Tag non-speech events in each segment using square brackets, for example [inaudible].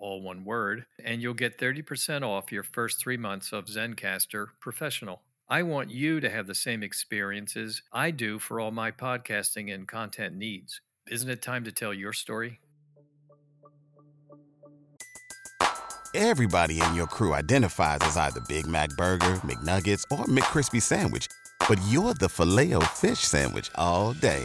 all one word, and you'll get 30% off your first three months of Zencastr Professional. I want you to have the same experiences I do for all my podcasting and content needs. Isn't it time to tell your story? Everybody in your crew identifies as either Big Mac Burger, McNuggets, or McCrispy Sandwich, but you're the Filet-O-Fish Sandwich all day.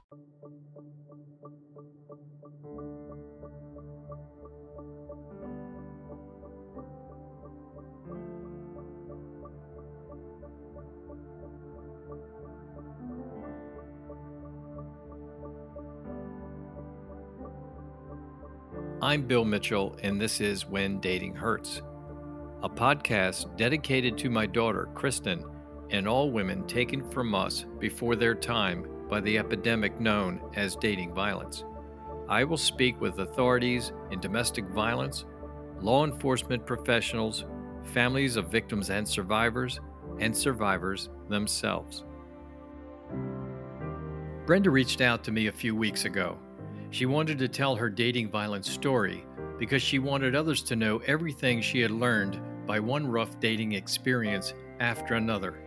I'm Bill Mitchell, and this is When Dating Hurts, a podcast dedicated to my daughter, Kristen, and all women taken from us before their time by the epidemic known as dating violence. I will speak with authorities in domestic violence, law enforcement professionals, families of victims and survivors, and survivors themselves. Brenda reached out to me a few weeks ago she wanted to tell her dating violence story because she wanted others to know everything she had learned by one rough dating experience after another.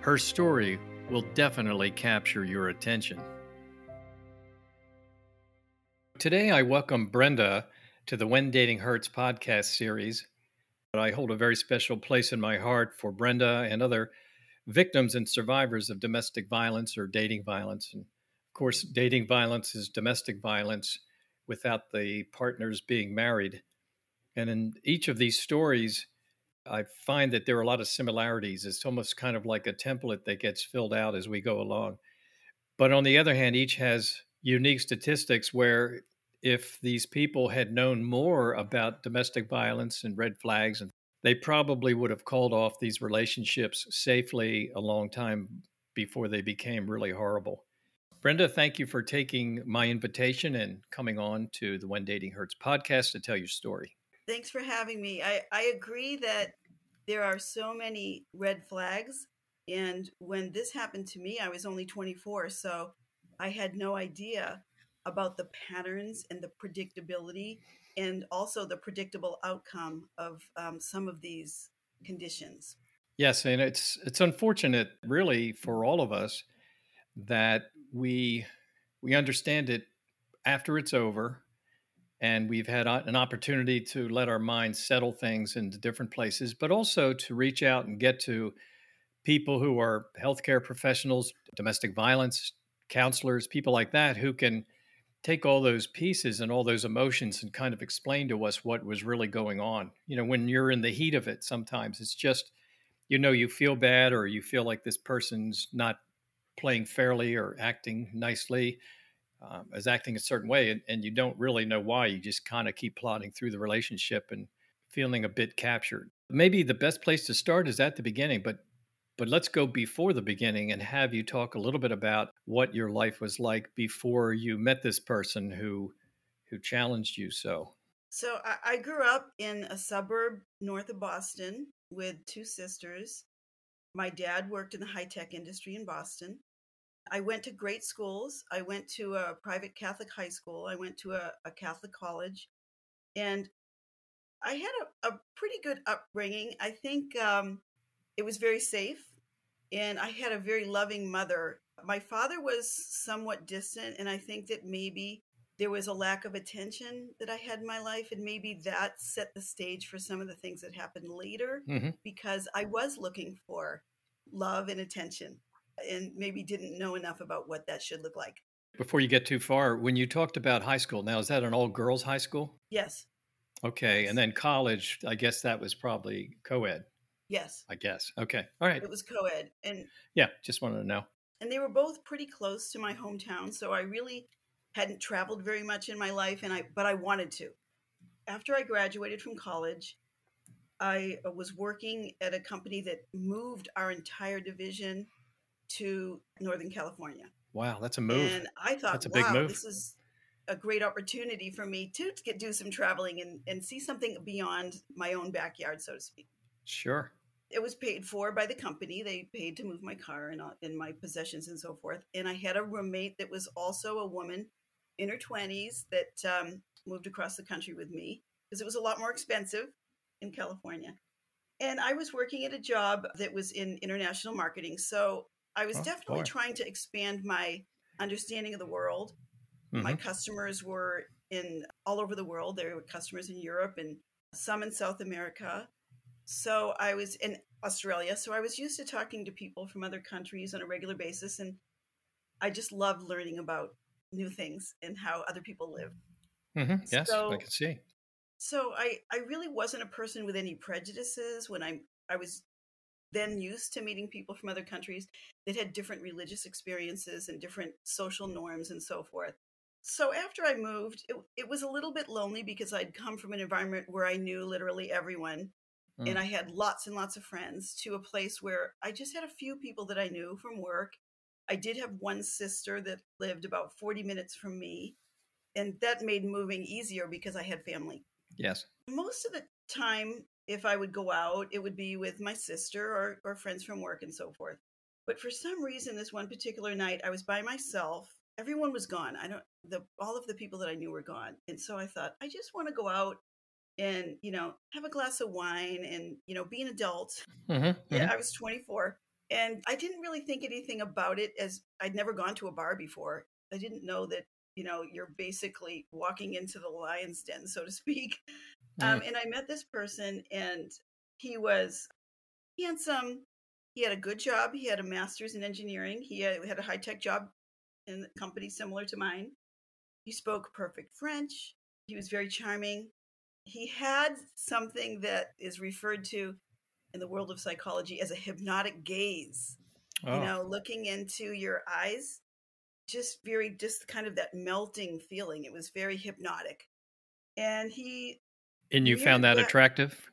Her story will definitely capture your attention. Today, I welcome Brenda to the When Dating Hurts podcast series. I hold a very special place in my heart for Brenda and other victims and survivors of domestic violence or dating violence. And course, dating violence is domestic violence without the partners being married. And in each of these stories, I find that there are a lot of similarities. It's almost kind of like a template that gets filled out as we go along. But on the other hand, each has unique statistics where if these people had known more about domestic violence and red flags and they probably would have called off these relationships safely a long time before they became really horrible. Brenda, thank you for taking my invitation and coming on to the When Dating Hurts podcast to tell your story. Thanks for having me. I, I agree that there are so many red flags. And when this happened to me, I was only 24. So I had no idea about the patterns and the predictability and also the predictable outcome of um, some of these conditions. Yes, and it's it's unfortunate, really, for all of us that we we understand it after it's over and we've had an opportunity to let our minds settle things into different places but also to reach out and get to people who are healthcare professionals domestic violence counselors people like that who can take all those pieces and all those emotions and kind of explain to us what was really going on. You know when you're in the heat of it sometimes it's just you know you feel bad or you feel like this person's not playing fairly or acting nicely, um, as acting a certain way, and, and you don't really know why. You just kind of keep plodding through the relationship and feeling a bit captured. Maybe the best place to start is at the beginning, but but let's go before the beginning and have you talk a little bit about what your life was like before you met this person who who challenged you so. So I, I grew up in a suburb north of Boston with two sisters my dad worked in the high tech industry in Boston. I went to great schools. I went to a private Catholic high school. I went to a, a Catholic college. And I had a, a pretty good upbringing. I think um, it was very safe, and I had a very loving mother. My father was somewhat distant, and I think that maybe there was a lack of attention that I had in my life, and maybe that set the stage for some of the things that happened later hmm because I was looking for love and attention and maybe didn't know enough about what that should look like. Before you get too far, when you talked about high school, now is that an all girls high school? Yes, Okay. yes, And then college, I guess that was probably co ed, yes. I guess. Okay. All right. It was co ed. And Yeah. Just wanted to know. and they were both pretty close to my hometown so i really hadn't traveled very much in my life and i but i wanted to after i graduated from college i uh, was working at a company that moved our entire division to northern california Wow. That's a move. and i thought That's a big wow move. this is a great opportunity for me to, to get do some traveling and, and see something beyond my own backyard so to speak Sure. it was paid for by the company. They paid to move my car and, all- and my possessions and so forth. And I had a roommate that was also a woman in her 20s that um, moved across the country with me because it was a lot more expensive in California. And I was working at a job that was in international marketing. So I was Oh, definitely boy. trying to expand my understanding of the world. My hmm customers were in all over the world. There were customers in Europe and some in South America. So I was in Australia. So I was used to talking to people from other countries on a regular basis. And I just loved learning about new things and how other people live. hmm Yes. I can see. so I, I really wasn't a person with any prejudices when I I was then used to meeting people from other countries that had different religious experiences and different social norms and so forth. So after I moved, it, it was a little bit lonely because I'd come from an environment where I knew literally everyone Mm. and I had lots and lots of friends to a place where I just had a few people that I knew from work. I did have one sister that lived about 40 minutes from me, and that made moving easier because I had family. Yes. most of the time if i would go out it would be with my sister or, or friends from work and so forth. But for some reason this one particular night i was by myself. Everyone was gone. I don't the all of the people that i knew were gone. And so i thought i just want to go out and you know have a glass of wine and you know be an adult. Hmm yeah i was 24 and i didn't really think anything about it as i'd never gone to a bar before. I didn't know that you know you're basically walking into the lion's den so to speak. [laughs] Um, and i met this person and he was handsome he had a good job he had a master's in engineering he had, had a high-tech job in a company similar to mine. He spoke perfect french he was very charming. He had something that is referred to in the world of psychology as a hypnotic gaze Oh. you know looking into your eyes just very just kind of that melting feeling it was very hypnotic and he and you found that back attractive?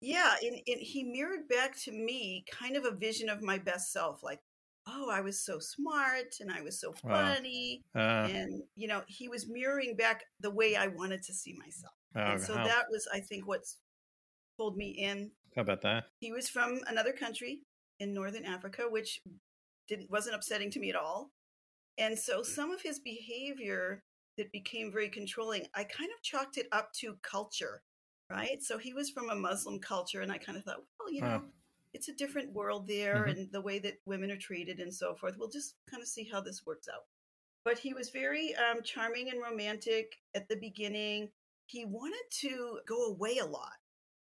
yeah and, and he mirrored back to me kind of a vision of my best self like oh i was so smart and i was so Wow. funny Uh, and you know he was mirroring back the way i wanted to see myself oh, and so how, that was i think what's pulled me in how about that? he was from another country in northern africa which didn't wasn't upsetting to me at all. And so some of his behavior that became very controlling i kind of chalked it up to culture right? So he was from a muslim culture and i kind of thought well you know Oh. it's a different world there Mhm. and the way that women are treated and so forth. We'll just kind of see how this works out. But he was very um, charming and romantic at the beginning. He wanted to go away a lot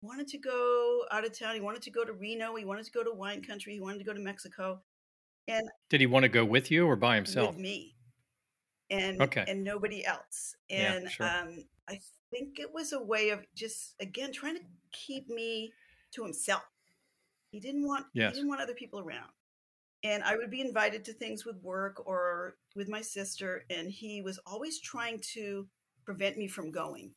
wanted to go out of town he wanted to go to reno he wanted to go to wine country he wanted to go to mexico and Did he want to go with you or by himself? with me and Okay. and nobody else Yeah, and sure. um i think it was a way of just again trying to keep me to himself he didn't want Yes. he didn't want other people around and i would be invited to things with work or with my sister and he was always trying to prevent me from going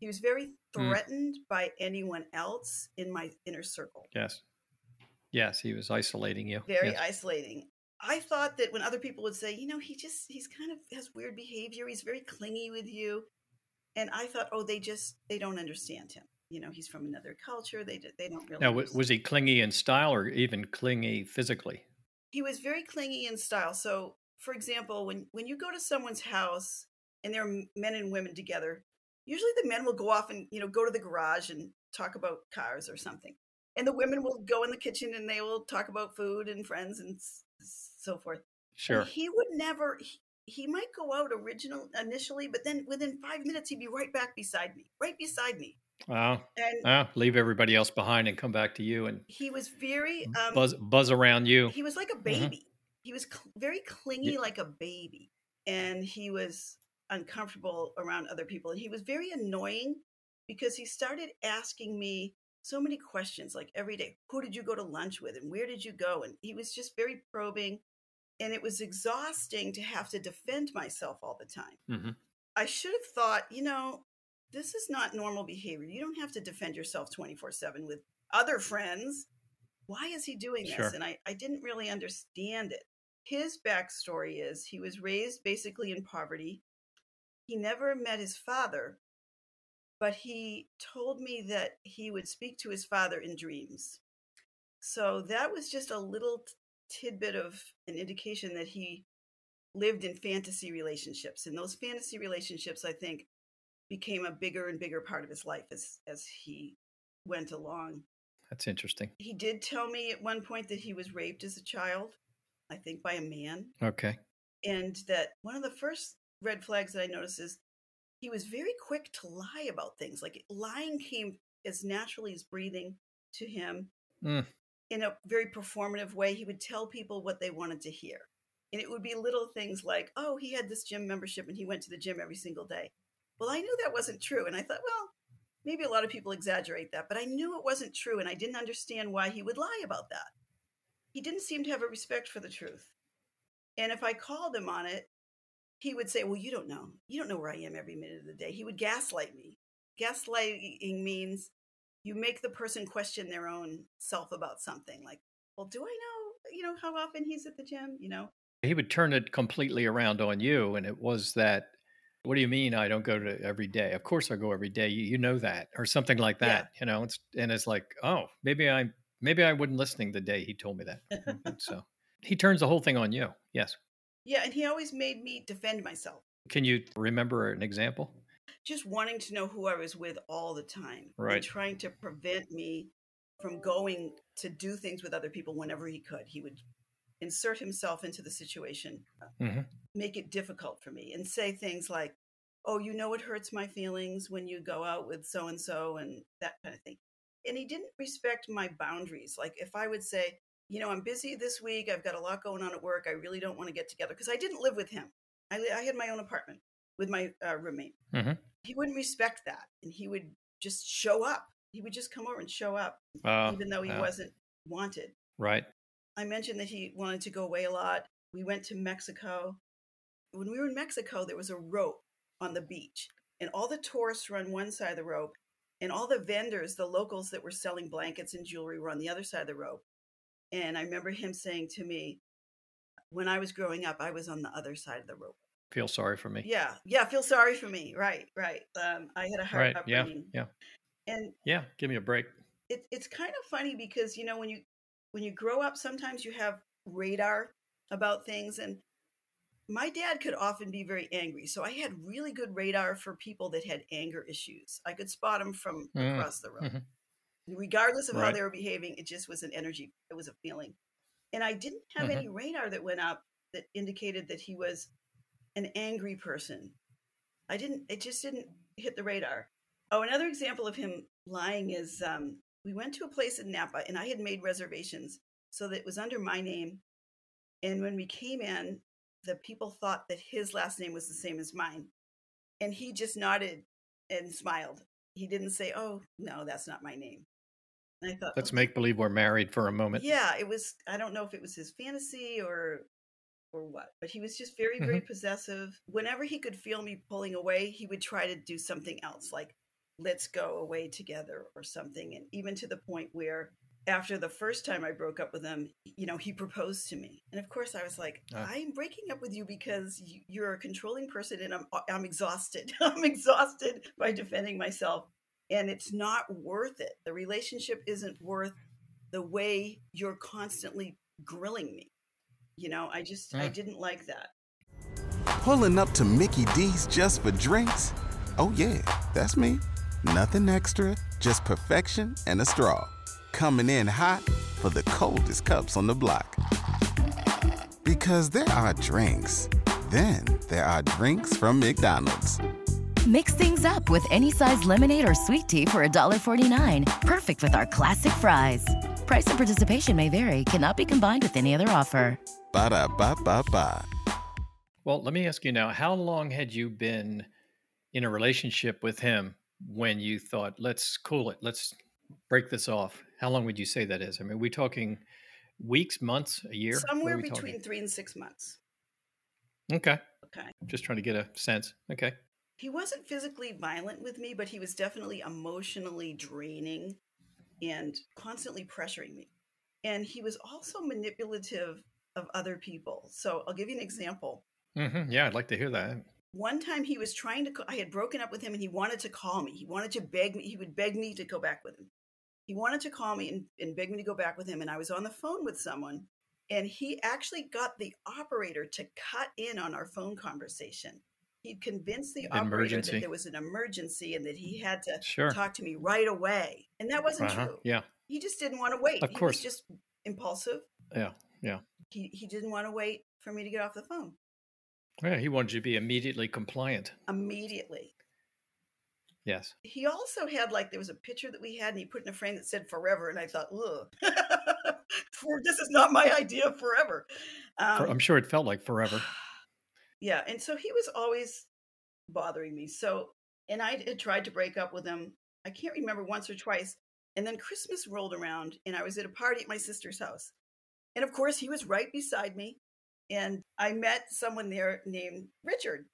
he was very Hmm. threatened by anyone else in my inner circle Yes. Yes, he was isolating you. very Yes. isolating. I thought that when other people would say, you know, he just he's kind of has weird behavior, he's very clingy with you. And I thought, oh, they just they don't understand him. You know, he's from another culture. They they don't really. Now, understand. was he clingy in style or even clingy physically? he was very clingy in style. So, for example, when when you go to someone's house and there are men and women together, usually the men will go off and you know go to the garage and talk about cars or something and the women will go in the kitchen and they will talk about food and friends and so forth sure and he would never he, he might go out original initially but then within five minutes he'd be right back beside me right beside me Wow. and Wow. Leave everybody else behind and come back to you and he was very um, buzz buzz around you. he was like a baby he was cl- very clingy like a baby and he was uncomfortable around other people and he was very annoying because he started asking me so many questions like every day who did you go to lunch with and where did you go? and he was just very probing and it was exhausting to have to defend myself all the time. Mhm. i should have thought you know this is not normal behavior. You don't have to defend yourself 24/7 with other friends. Why is he doing this? Sure. and I, I didn't really understand it. His backstory is he was raised basically in poverty he never met his father but he told me that he would speak to his father in dreams. So that was just a little tidbit of an indication that he lived in fantasy relationships. And those fantasy relationships, I think, became a bigger and bigger part of his life as, as he went along. That's interesting. He did tell me at one point that he was raped as a child, I think by a man Okay. and that one of the first red flags that I noticed is he was very quick to lie about things. Like lying came as naturally as breathing to him Mm. in a very performative way. He would tell people what they wanted to hear. And it would be little things like, oh, he had this gym membership and he went to the gym every single day. Well, I knew that wasn't true. And I thought, well, maybe a lot of people exaggerate that, but I knew it wasn't true. And I didn't understand why he would lie about that. He didn't seem to have a respect for the truth. And if I called him on it, he would say, Well, you don't know. You don't know where I am every minute of the day. He would gaslight me. Gaslighting means you make the person question their own self about something. Like, well, do I know, you know, how often he's at the gym? You know? He would turn it completely around on you and it was that what do you mean I don't go to every day? Of course I go every day. You, you know that or something like Yeah. that, you know. It's and it's like, "Oh, maybe I maybe I wasn't listening the day he told me that." Mhm. so, he turns the whole thing on you. Yes. Yeah. And he always made me defend myself, Can you remember an example? just wanting to know who I was with all the time. Right. And trying to prevent me from going to do things with other people whenever he could. He would insert himself into the situation Mhm. make it difficult for me and say things like, oh, you know, it hurts my feelings when you go out with so and so and that kind of thing. And he didn't respect my boundaries. Like if I would say, you know, I'm busy this week, I've got a lot going on at work, I really don't want to get together because I didn't live with him. I, I had my own apartment with my uh, roommate. Mhm. He wouldn't respect that. And he would just show up. He would just come over and show up, Oh, even though he wasn't wanted. right. I mentioned that he wanted to go away a lot. We went to Mexico. When we were in Mexico, there was a rope on the beach, and all the tourists were on one side of the rope, and all the vendors, the locals that were selling blankets and jewelry, were on the other side of the rope. And I remember him saying to me, when I was growing up, I was on the other side of the rope. Feel sorry for me. Yeah, yeah, feel sorry for me. Right, right. Um, I had a hard Right. Yeah. upbringing, Yeah. and Yeah, give me a break. it, it's kind of funny because you know when you when you grow up sometimes you have radar about things and my dad could often be very angry so i had really good radar for people that had anger issues i could spot them from Mm, across the road mhm. Regardless of how they were behaving it just was an energy it was a feeling. And i didn't have Mhm. any radar that went up that indicated that he was an angry person. I didn't it just didn't hit the radar. Oh another example of him lying is um, we went to a place in napa and i had made reservations so that it was under my name. And when we came in the people thought that his last name was the same as mine. And he just nodded and smiled. He didn't say oh no that's not my name and i thought Let's "Okay." make believe we're married for a moment. yeah it was i don't know if it was his fantasy or or what but he was just very very possessive whenever he could feel me pulling away he would try to do something else like let's go away together or something and even to the point where after the first time i broke up with him you know he proposed to me and of course i was like Ah. i'm breaking up with you because you- you're a controlling person and i'm i'm exhausted [laughs] i'm exhausted by defending myself and it's not worth it the relationship isn't worth the way you're constantly grilling me you know i just i Mm. didn't like that Pulling up to Mickey D's just for drinks? Oh, yeah, that's me. Nothing extra, just perfection and a straw. Coming in hot for the coldest cups on the block. Because there are drinks, then there are drinks from McDonald's. Mix things up with any size lemonade or sweet tea for $1.49. Perfect with our classic fries. Price and participation may vary, cannot be combined with any other offer. Ba da ba ba ba. Well, let me ask you now how long had you been in a relationship with him when you thought, let's cool it, let's break this off? How long would you say that is? I mean, are we talking weeks, months, a year? Somewhere between talking? three and six months. Okay. Okay. Just trying to get a sense. Okay. He wasn't physically violent with me, but he was definitely emotionally draining and constantly pressuring me. And he was also manipulative of other people. So I'll give you an example. hmm Yeah, I'd like to hear that. One time he was trying to, I had broken up with him and he wanted to call me. He wanted to beg me, he would beg me to go back with him. He wanted to call me and, and beg me to go back with him. And I was on the phone with someone and he actually got the operator to cut in on our phone conversation. He'd convinced the operator Emergency. that there was an emergency and that he had to Sure. talk to me right away. And that wasn't Uh-huh. true. Yeah. He just didn't want to wait. Of he course. was just impulsive. Yeah. Yeah. He, he didn't want to wait for me to get off the phone Yeah. He wanted you to be immediately compliant. immediately. Yes. he also had like there was a picture that we had and he put in a frame that said forever and i thought ugh [laughs] For- this is not my idea of forever For- um, I'm sure it felt like forever. [sighs] yeah and so he was always bothering me so and i had tried to break up with him i can't remember once or twice and then christmas rolled around and i was at a party at my sister's house and of course he was right beside me and i met someone there named richard.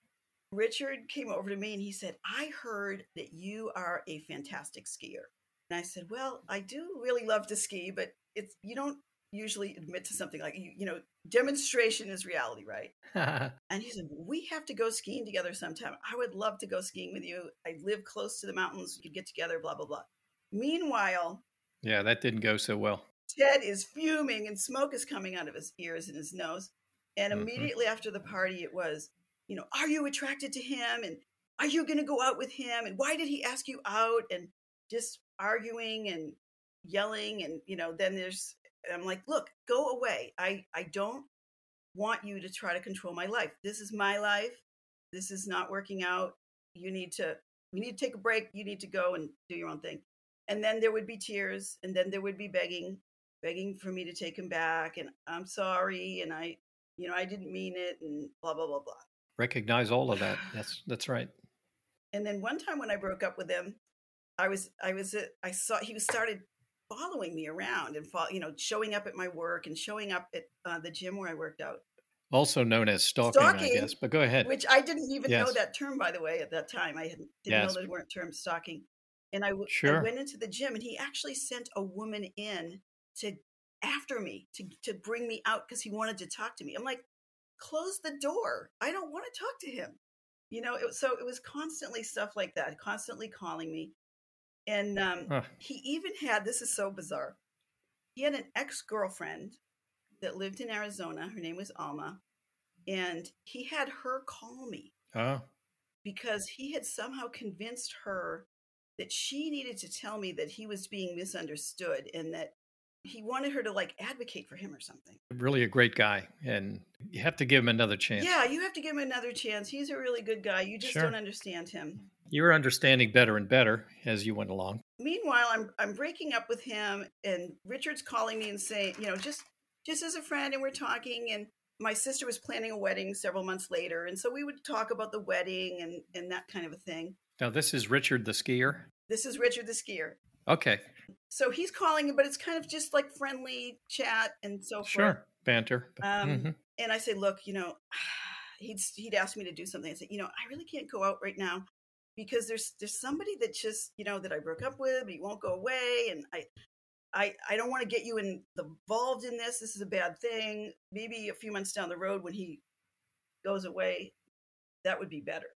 Richard came over to me and he said i heard that you are a fantastic skier. And i said well i do really love to ski but it's you don't usually admit to something like you, you know demonstration is reality right [laughs] and he said, We have to go skiing together sometime. I would love to go skiing with you. I live close to the mountains. We could get together, blah, blah, blah. Meanwhile, yeah, that didn't go so well. Ted is fuming and smoke is coming out of his ears and his nose. And Mhm. immediately after the party, it was, you know, are you attracted to him? And are you going to go out with him? And why did he ask you out? And just arguing and yelling. And, you know, then there's, I'm like, look, go away. I, I don't want you to try to control my life. This is my life. This is not working out. You need to, we need to take a break. You need to go and do your own thing. And then there would be tears and then there would be begging, begging for me to take him back. And I'm sorry. And I, you know, I didn't mean it and blah, blah, blah, blah. Recognize all of that. [sighs] That's that's right. And then one time when I broke up with him, I was, I was, uh, I saw he was started following me around and, fo- you know, showing up at my work and showing up at uh, the gym where I worked out. Also known as stalking, I guess. But go ahead. which I didn't even know that term, by the way, at that time. I didn't Yes. know there weren't terms stalking. And I, w- I Sure. went into the gym and he actually sent a woman in to after me to, to bring me out because he wanted to talk to me. I'm like, close the door. I don't want to talk to him. You know, it, so it was constantly stuff like that, constantly calling me. And um, Huh. he even had this is so bizarre. He had an ex girlfriend that lived in Arizona. Her name was Alma. And he had her call me Oh, because he had somehow convinced her that she needed to tell me that he was being misunderstood and that he wanted her to like advocate for him or something. really a great guy, and you have to give him another chance. Yeah, you have to give him another chance. He's a really good guy. You just Sure. don't understand him. You were understanding better and better as you went along. Meanwhile, I'm I'm breaking up with him and Richard's calling me and saying, you know, just just as a friend and we're talking and my sister was planning a wedding several months later and so we would talk about the wedding and and that kind of a thing. Now this is Richard the skier. This is Richard the skier. Okay, So he's calling, but it's kind of just like friendly chat and so forth. sure, banter. Um, Mhm. And I say, look, you know, [sighs] he'd he'd asked me to do something. I said, you know, I really can't go out right now because there's there's somebody that just you know that I broke up with, but he won't go away, and I. I, I don't want to get you in, involved in this. This is a bad thing. Maybe a few months down the road when he goes away, that would be better.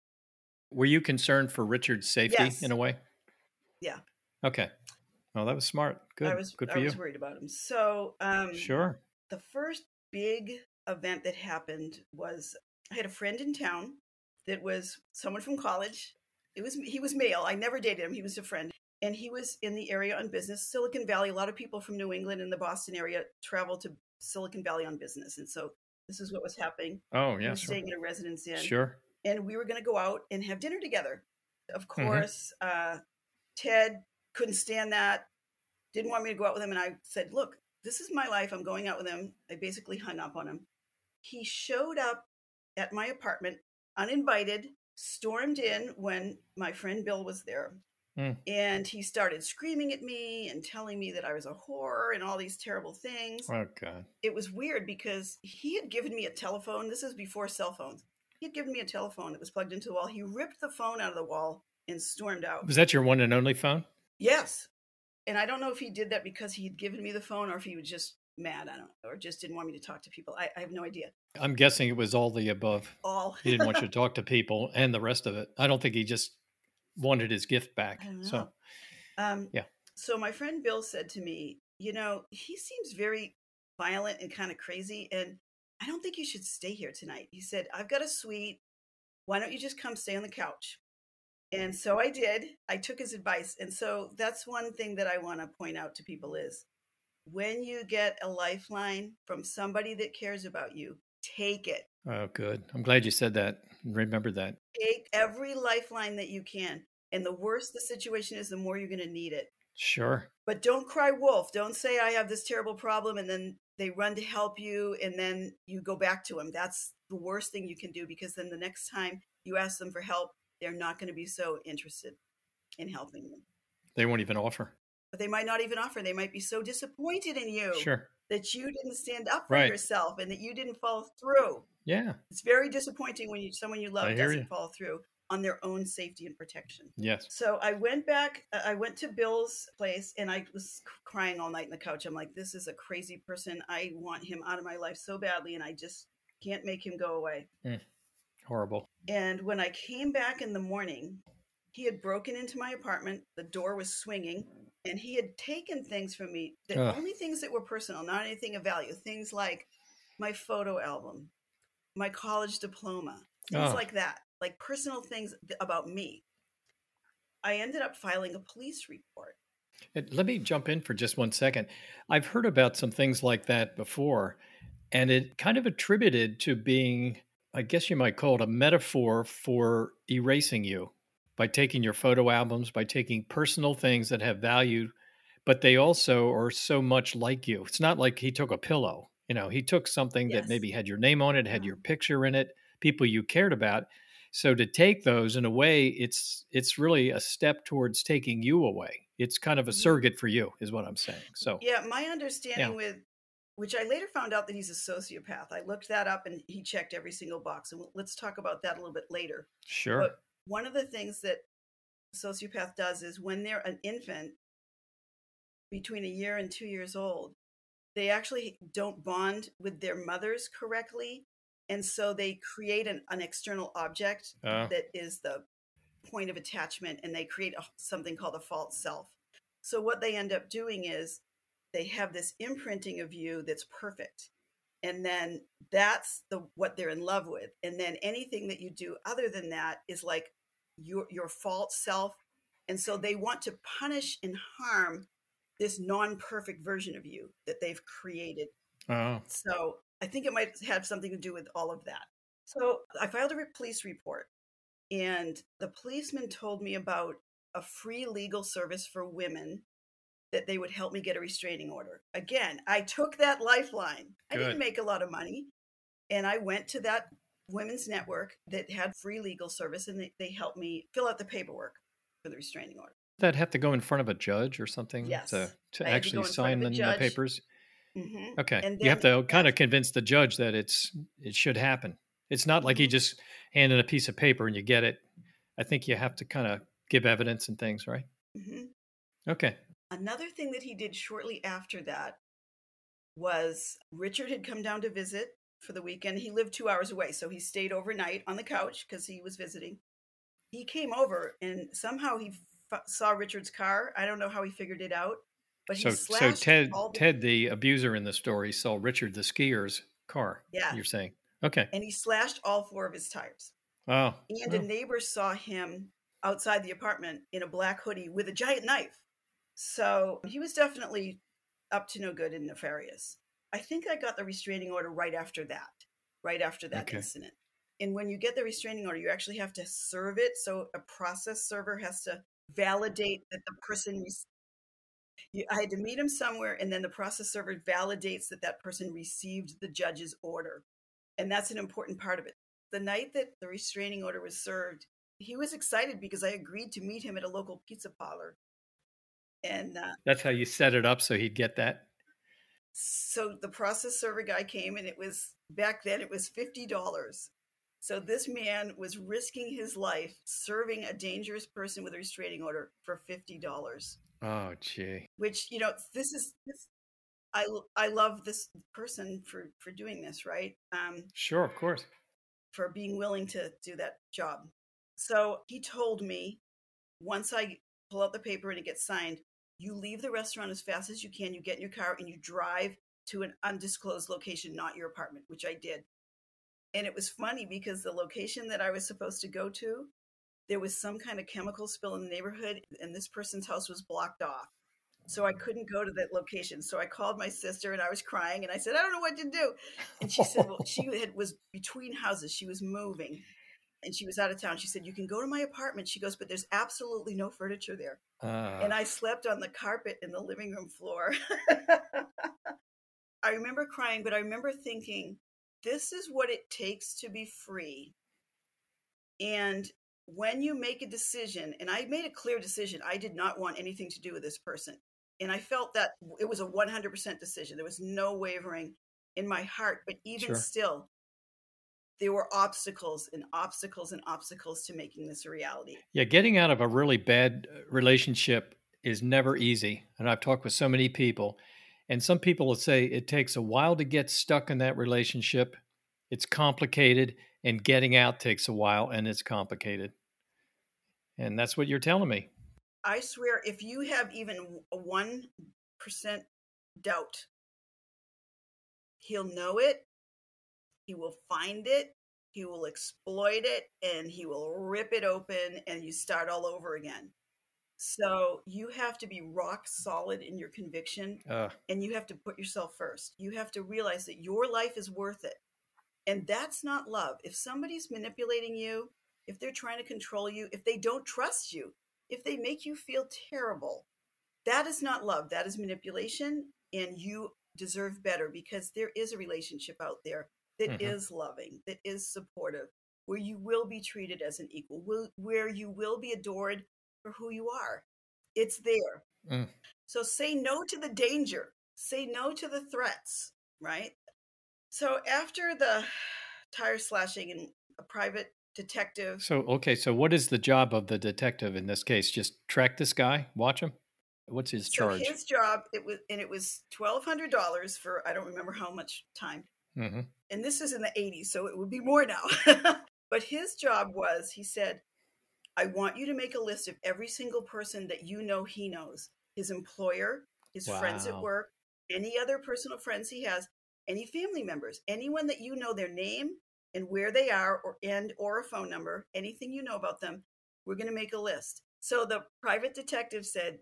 Were you concerned for Richard's safety Yes. in a way? Yeah. Okay. Well, that was smart. Good. I was Good I for you. was worried about him. So um, Sure. the first big event that happened was I had a friend in town that was someone from college, It was he was male. I never dated him. He was a friend, and he was in the area on business. Silicon Valley. A lot of people from New England and the Boston area travel to Silicon Valley on business, and so this is what was happening. Oh yeah, sure. staying in a residence inn, Sure. and we were going to go out and have dinner together. Of Mhm. course, uh, Ted couldn't stand that. Didn't want me to go out with him, and I said, "Look, this is my life. I'm going out with him." I basically hung up on him. He showed up at my apartment uninvited, stormed in when my friend Bill was there. Hmm. And he started screaming at me and telling me that I was a whore and all these terrible things. Oh god. It was weird because he had given me a telephone. This is before cell phones. He had given me a telephone that was plugged into the wall. He ripped the phone out of the wall and stormed out. Was that your one and only phone? Yes. And I don't know if he did that because he had given me the phone or if he was just mad. I don't or just didn't want me to talk to people. I, I have no idea. I'm guessing it was all the above. All He didn't want you [laughs] to talk to people and the rest of it. I don't think he just wanted his gift back. So. Um, Yeah. So my friend Bill said to me, you know, he seems very violent and kind of crazy, and I don't think you should stay here tonight. He said, I've got a suite. Why don't you just come stay on the couch? And so I did. I took his advice. And so that's one thing that I want to point out to people is when you get a lifeline from somebody that cares about you, take it. oh good. I'm glad you said that. Remember that. Take every lifeline that you can. And the worse the situation is, the more you're going to need it. Sure. But don't cry wolf. Don't say I have this terrible problem and then they run to help you and then you go back to them. That's the worst thing you can do because then the next time you ask them for help, they're not going to be so interested in helping you. They won't even offer. But they might not even offer. They might be so disappointed in you Sure. that you didn't stand up for Right. yourself and that you didn't follow through. Yeah. It's very disappointing when you someone you love doesn't you. follow through on their own safety and protection. Yes. So I went back, I went to Bill's place and I was crying all night on the couch. I'm like, this is a crazy person. I want him out of my life so badly and I just can't make him go away. Mm. Horrible. And when I came back in the morning, he had broken into my apartment. The door was swinging and he had taken things from me, the Ugh. only things that were personal, not anything of value. Things like my photo album, my college diploma, things Oh. like that, like personal things th- about me. I ended up filing a police report. Let me jump in for just one second. I've heard about some things like that before, and it kind of attributed to being, I guess you might call it a metaphor for erasing you by taking your photo albums, by taking personal things that have value, but they also are so much like you. It's not like he took a pillow. You know, he took something that maybe had your name on it, had your picture in it, people you cared about. So to take those in a way, it's it's really a step towards taking you away. It's kind of a Mhm. surrogate for you, is what I'm saying. So Yeah, my understanding Yeah. with which I later found out that he's a sociopath. I looked that up and he checked every single box. And let's talk about that a little bit later. sure. But one of the things that a sociopath does is when they're an infant, between a year and two years old, they actually don't bond with their mothers correctly. And so they create an, an external object Oh. that is the point of attachment and they create a, something called a false self. So what they end up doing is they have this imprinting of you that's perfect. And then that's the what they're in love with. And then anything that you do other than that is like your your false self. And so they want to punish and harm this non-perfect version of you that they've created oh. so I think it might have something to do with all of that. So I filed a police report, and the policeman told me about a free legal service for women that they would help me get a restraining order. Again, I took that lifeline. I didn't make a lot of money, and I went to that women's network that had free legal service, and they, they helped me fill out the paperwork for the restraining order. That have to go in front of a judge or something Yes. to, to I to actually in of sign the, the papers. hmm Okay. And you have to kind of convince the judge that it's it should happen. It's not like he Mhm. just handed a piece of paper and you get it. I think you have to kind of give evidence and things, right? hmm Okay. Another thing that he did shortly after that was Richard had come down to visit for the weekend. He lived two hours away, so he stayed overnight on the couch because he was visiting. He came over and somehow he f- saw Richard's car. I don't know how he figured it out, but he So so Ted the, Ted the abuser in the story saw Richard the skier's car. Yeah. You're saying. Okay. and he slashed all four of his tires. Oh. And oh, a neighbor saw him outside the apartment in a black hoodie with a giant knife. So he was definitely up to no good and nefarious. I think I got the restraining order right after that, right after that Okay. incident. And when you get the restraining order, you actually have to serve it. So a process server has to validate that the person. Re- I had to meet him somewhere, and then the process server validates that that person received the judge's order, and that's an important part of it. The night that the restraining order was served, he was excited because I agreed to meet him at a local pizza parlor, and uh, That's how you set it up so he'd get that. so the process server guy came and it was back then it was $50 so this man was risking his life serving a dangerous person with a restraining order for $50 Oh, gee. which you know this is this i i love this person for for doing this right um Sure, of course. for being willing to do that job so he told me once i pull out the paper and it gets signed you leave the restaurant as fast as you can you get in your car and you drive to an undisclosed location not your apartment which i did. And it was funny because the location that i was supposed to go to there was some kind of chemical spill in the neighborhood and this person's house was blocked off. So i couldn't go to that location. So i called my sister and i was crying and i said i don't know what to do. And she said well she [laughs] had was between houses. She was moving and she was out of town. She said you can go to my apartment. She goes but there's absolutely no furniture there Uh, and I slept on the carpet in the living room floor. [laughs] I remember crying, but I remember thinking, this is what it takes to be free. And when you make a decision, and I made a clear decision, I did not want anything to do with this person. And I felt that it was a 100% decision. There was no wavering in my heart. But even Sure. still, there were obstacles and obstacles and obstacles to making this a reality. Yeah, getting out of a really bad uh, relationship is never easy. And I've talked with so many people, and some people will say it takes a while to get stuck in that relationship. It's complicated, and getting out takes a while, and it's complicated. And that's what you're telling me. I swear, if you have even a one percent doubt, he'll know it. He will find it. He will exploit it, and he will rip it open, and you start all over again. So you have to be rock solid in your conviction, Uh, and you have to put yourself first. You have to realize that your life is worth it, and that's not love. If somebody's manipulating you, if they're trying to control you, if they don't trust you, if they make you feel terrible, that is not love. That is manipulation. And you deserve better because there is a relationship out there that is Mhm. loving, that is supportive, where you will be treated as an equal, will, where you will be adored for who you are. It's there. Mm. So say no to the danger, say no to the threats, right? So after the tire slashing and a private detective so, okay, so what is the job of the detective in this case? Just track this guy, watch him? What's his so charge? his job it was and it was twelve hundred dollars for I don't remember how much time. Hmm And this is in the eighties, so it would be more now. [laughs] but his job was he said, I want you to make a list of every single person that you know he knows. His employer, his friends at work, any other personal friends he has, any family members, anyone that you know their name and where they are or and or a phone number, anything you know about them, we're going to make a list. So the private detective said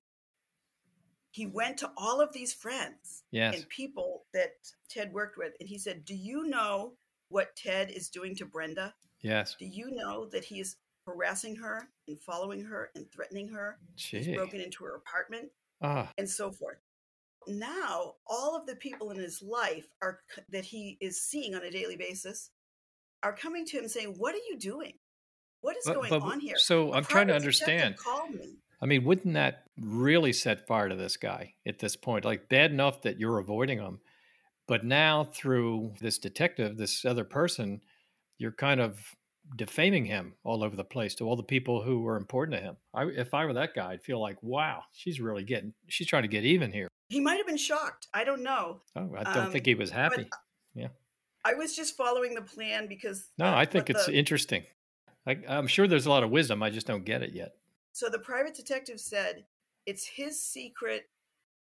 he went to all of these friends Yes. and people that Ted worked with and he said, "Do you know what Ted is doing to Brenda? Yes. Do you know that he is harassing her and following her and threatening her? He's broken into her apartment Ah, and so forth. Now, all of the people in his life are that he is seeing on a daily basis are coming to him saying, "What are you doing? What is But- going but on here?" so I'm trying to understand. Called me. I mean, wouldn't that really set fire to this guy at this point? Like, bad enough that you're avoiding him, but now through this detective, this other person, you're kind of defaming him all over the place to all the people who were important to him. I, if I were that guy, I'd feel like, wow, she's really getting, she's trying to get even here. He might have been shocked. I don't know. Oh, I don't Um, think he was happy. Yeah. I was just following the plan because No, uh, I think it's the- interesting. I, I'm sure there's a lot of wisdom. I just don't get it yet. So the private detective said it's his secret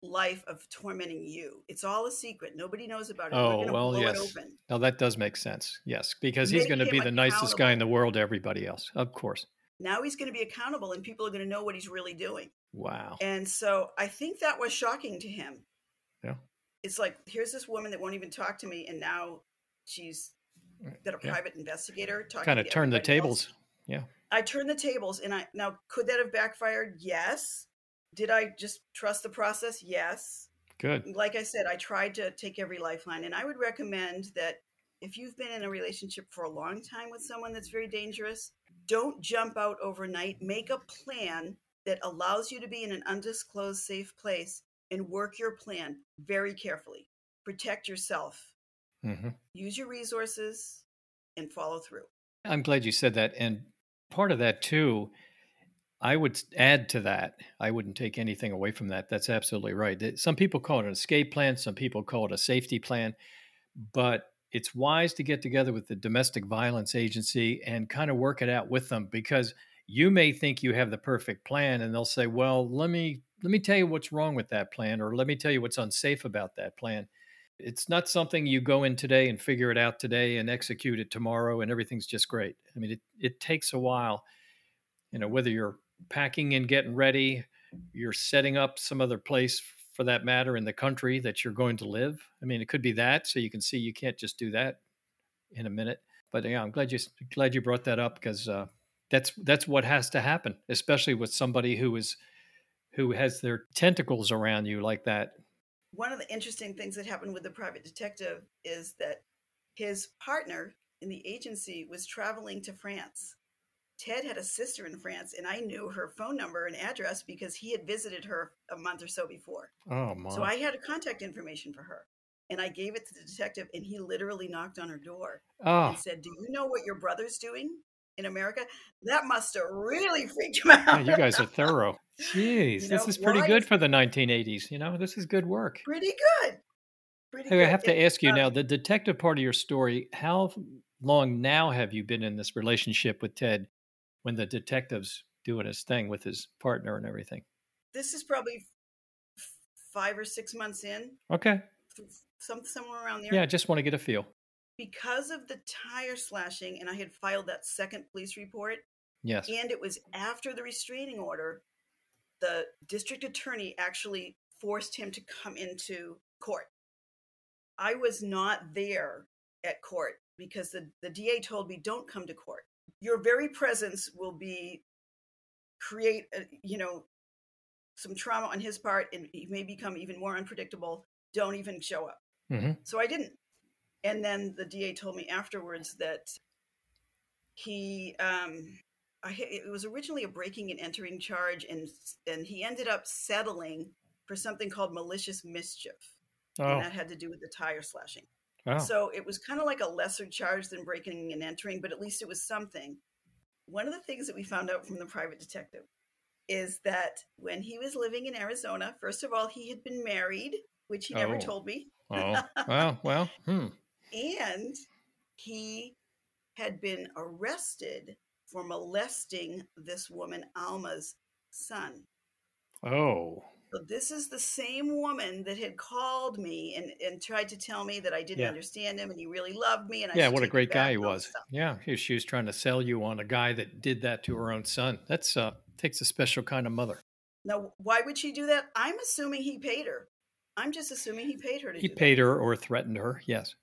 life of tormenting you. It's all a secret. Nobody knows about it. Oh, well, yes. Now that does make sense. Yes, because he's going to be the nicest guy in the world to everybody else. Of course. Now he's going to be accountable and people are going to know what he's really doing. Wow. And so I think that was shocking to him. Yeah. It's like, here's this woman that won't even talk to me. And now she's uh, got a Yeah. private investigator talking Kind of turn the everybody else. tables. Yeah. I turned the tables and I now could that have backfired? Yes. Did I just trust the process? Yes. Good. Like I said, I tried to take every lifeline and I would recommend that if you've been in a relationship for a long time with someone that's very dangerous, don't jump out overnight. Make a plan that allows you to be in an undisclosed safe place and work your plan very carefully. Protect yourself. hmm Use your resources and follow through. I'm glad you said that. And part of that, too, I would add to that. I wouldn't take anything away from that. That's absolutely right. Some people call it an escape plan, some people call it a safety plan. But it's wise to get together with the domestic violence agency and kind of work it out with them because you may think you have the perfect plan and they'll say well let me let me tell you what's wrong with that plan or let me tell you what's unsafe about that plan it's not something you go in today and figure it out today and execute it tomorrow and everything's just great i mean it, it takes a while you know whether you're packing and getting ready you're setting up some other place for that matter in the country that you're going to live i mean it could be that so you can see you can't just do that in a minute but yeah i'm glad you glad you brought that up because uh, that's that's what has to happen especially with somebody who is who has their tentacles around you like that one of the interesting things that happened with the private detective is that his partner in the agency was traveling to France. Ted had a sister in France, and I knew her phone number and address because he had visited her a month or so before. oh my So I had contact information for her. And I gave it to the detective, and he literally knocked on her door oh and said, Do you know what your brother's doing in America? That must have really freaked him [laughs] out. yeah, you guys are thorough jeez You this is pretty why good for the 1980s you know this is good work pretty good. Pretty Hey, good. I have to ask you um, now the detective part of your story. How long now have you been in this relationship with Ted when the detective's doing his thing with his partner and everything? this is probably five or six months in, Okay. some somewhere around there. Yeah, I just want to get a feel. Because of the tire slashing, and I had filed that second police report, Yes. and it was after the restraining order, the district attorney actually forced him to come into court. I was not there at court because the, the DA told me, don't come to court. Your very presence will be create, a, you know, some trauma on his part and he may become even more unpredictable. Don't even show up. hmm So I didn't. And then the DA told me afterwards that he, um, I, it was originally a breaking and entering charge, and and he ended up settling for something called malicious mischief, Oh, and that had to do with the tire slashing. Wow. So it was kind of like a lesser charge than breaking and entering, but at least it was something. One of the things that we found out from the private detective is that when he was living in Arizona, first of all, he had been married, which he never Oh. told me. oh, [laughs] well, well, hmm. and he had been arrested for molesting this woman Alma's son. Oh, So this is the same woman that had called me and, and tried to tell me that I didn't Yeah. understand him and he really loved me and I yeah, what a great guy he was. Yeah, he, she was trying to sell you on a guy that did that to her own son. That's uh takes a special kind of mother. Now, why would she do that? I'm assuming he paid her. I'm just assuming he paid her to He paid her or threatened her. Yes.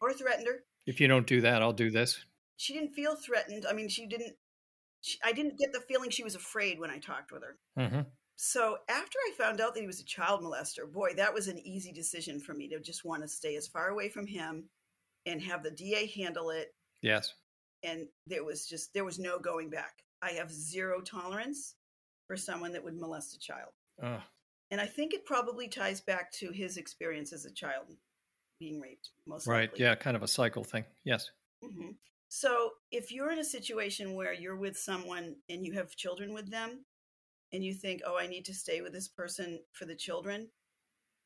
or threatened her. If you don't do that, I'll do this. She didn't feel threatened. I mean, she didn't. She, I didn't get the feeling she was afraid when I talked with her. hmm So after I found out that he was a child molester, boy, that was an easy decision for me to just want to stay as far away from him and have the DA handle it. Yes. And there was just there was no going back. I have zero tolerance for someone that would molest a child. Uh, And I think it probably ties back to his experience as a child being raped, most right. likely. Yeah, kind of a cycle thing. Yes. hmm So if you're in a situation where you're with someone and you have children with them, and you think, oh, I need to stay with this person for the children,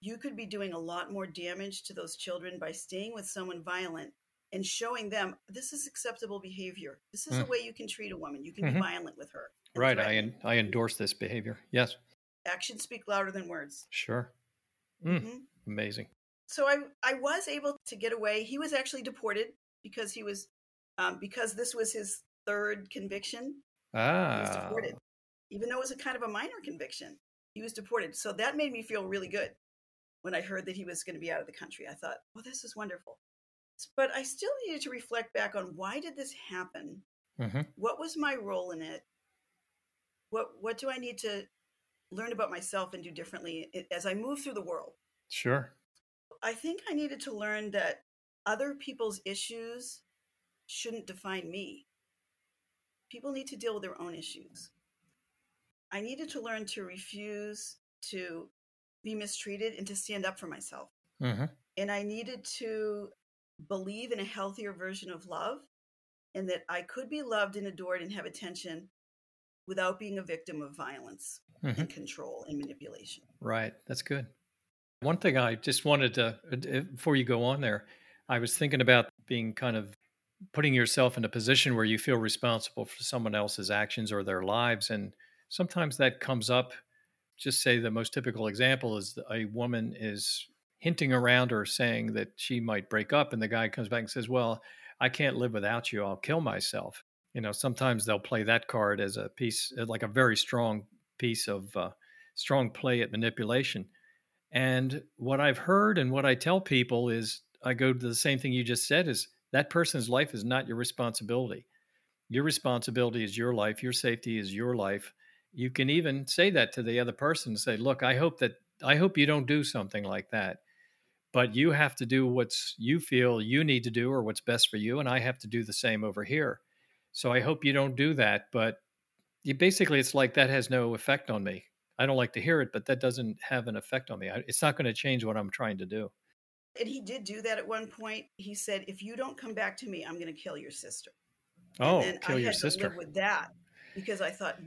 you could be doing a lot more damage to those children by staying with someone violent and showing them this is acceptable behavior. This is a Mm. way you can treat a woman. You can Mhm. be violent with her. Right. I en- I endorse this behavior. Yes. Actions speak louder than words. Sure. Mm, Mhm. Amazing. so I I was able to get away. He was actually deported because he was um, because this was his third conviction. Ah. He was deported, even though it was a kind of a minor conviction. He was deported, so that made me feel really good when I heard that he was going to be out of the country. I thought, well, this is wonderful. But I still needed to reflect back on why did this happen? Mm-hmm. What was my role in it? What what do I need to learn about myself and do differently as I move through the world? Sure. I think I needed to learn that other people's issues shouldn't define me. People need to deal with their own issues. I needed to learn to refuse to be mistreated and to stand up for myself. Mm-hmm. And I needed to believe in a healthier version of love and that I could be loved and adored and have attention without being a victim of violence Mhm. and control and manipulation. Right. That's good. One thing I just wanted to, uh, uh, before you go on there, I was thinking about being kind of putting yourself in a position where you feel responsible for someone else's actions or their lives. And sometimes that comes up. Just say the most typical example is a woman is hinting around or saying that she might break up, and the guy comes back and says, Well, I can't live without you. I'll kill myself. You know, sometimes they'll play that card as a piece, uh, like a very strong piece of uh, strong play at manipulation. And what I've heard and what I tell people is I go to the same thing you just said is that person's life is not your responsibility. Your responsibility is your life, your safety is your life. You can even say that to the other person say, "Look, I hope that I hope you don't do something like that." But you have to do what's you feel you need to do or what's best for you and I have to do the same over here. So I hope you don't do that, but you basically it's like that has no effect on me. I don't like to hear it, but that doesn't have an effect on me. I, it's not going to change what I'm trying to do. And he did do that at one point. He said, "If you don't come back to me, I'm going to kill your sister." Oh, and kill I your sister. with that because I thought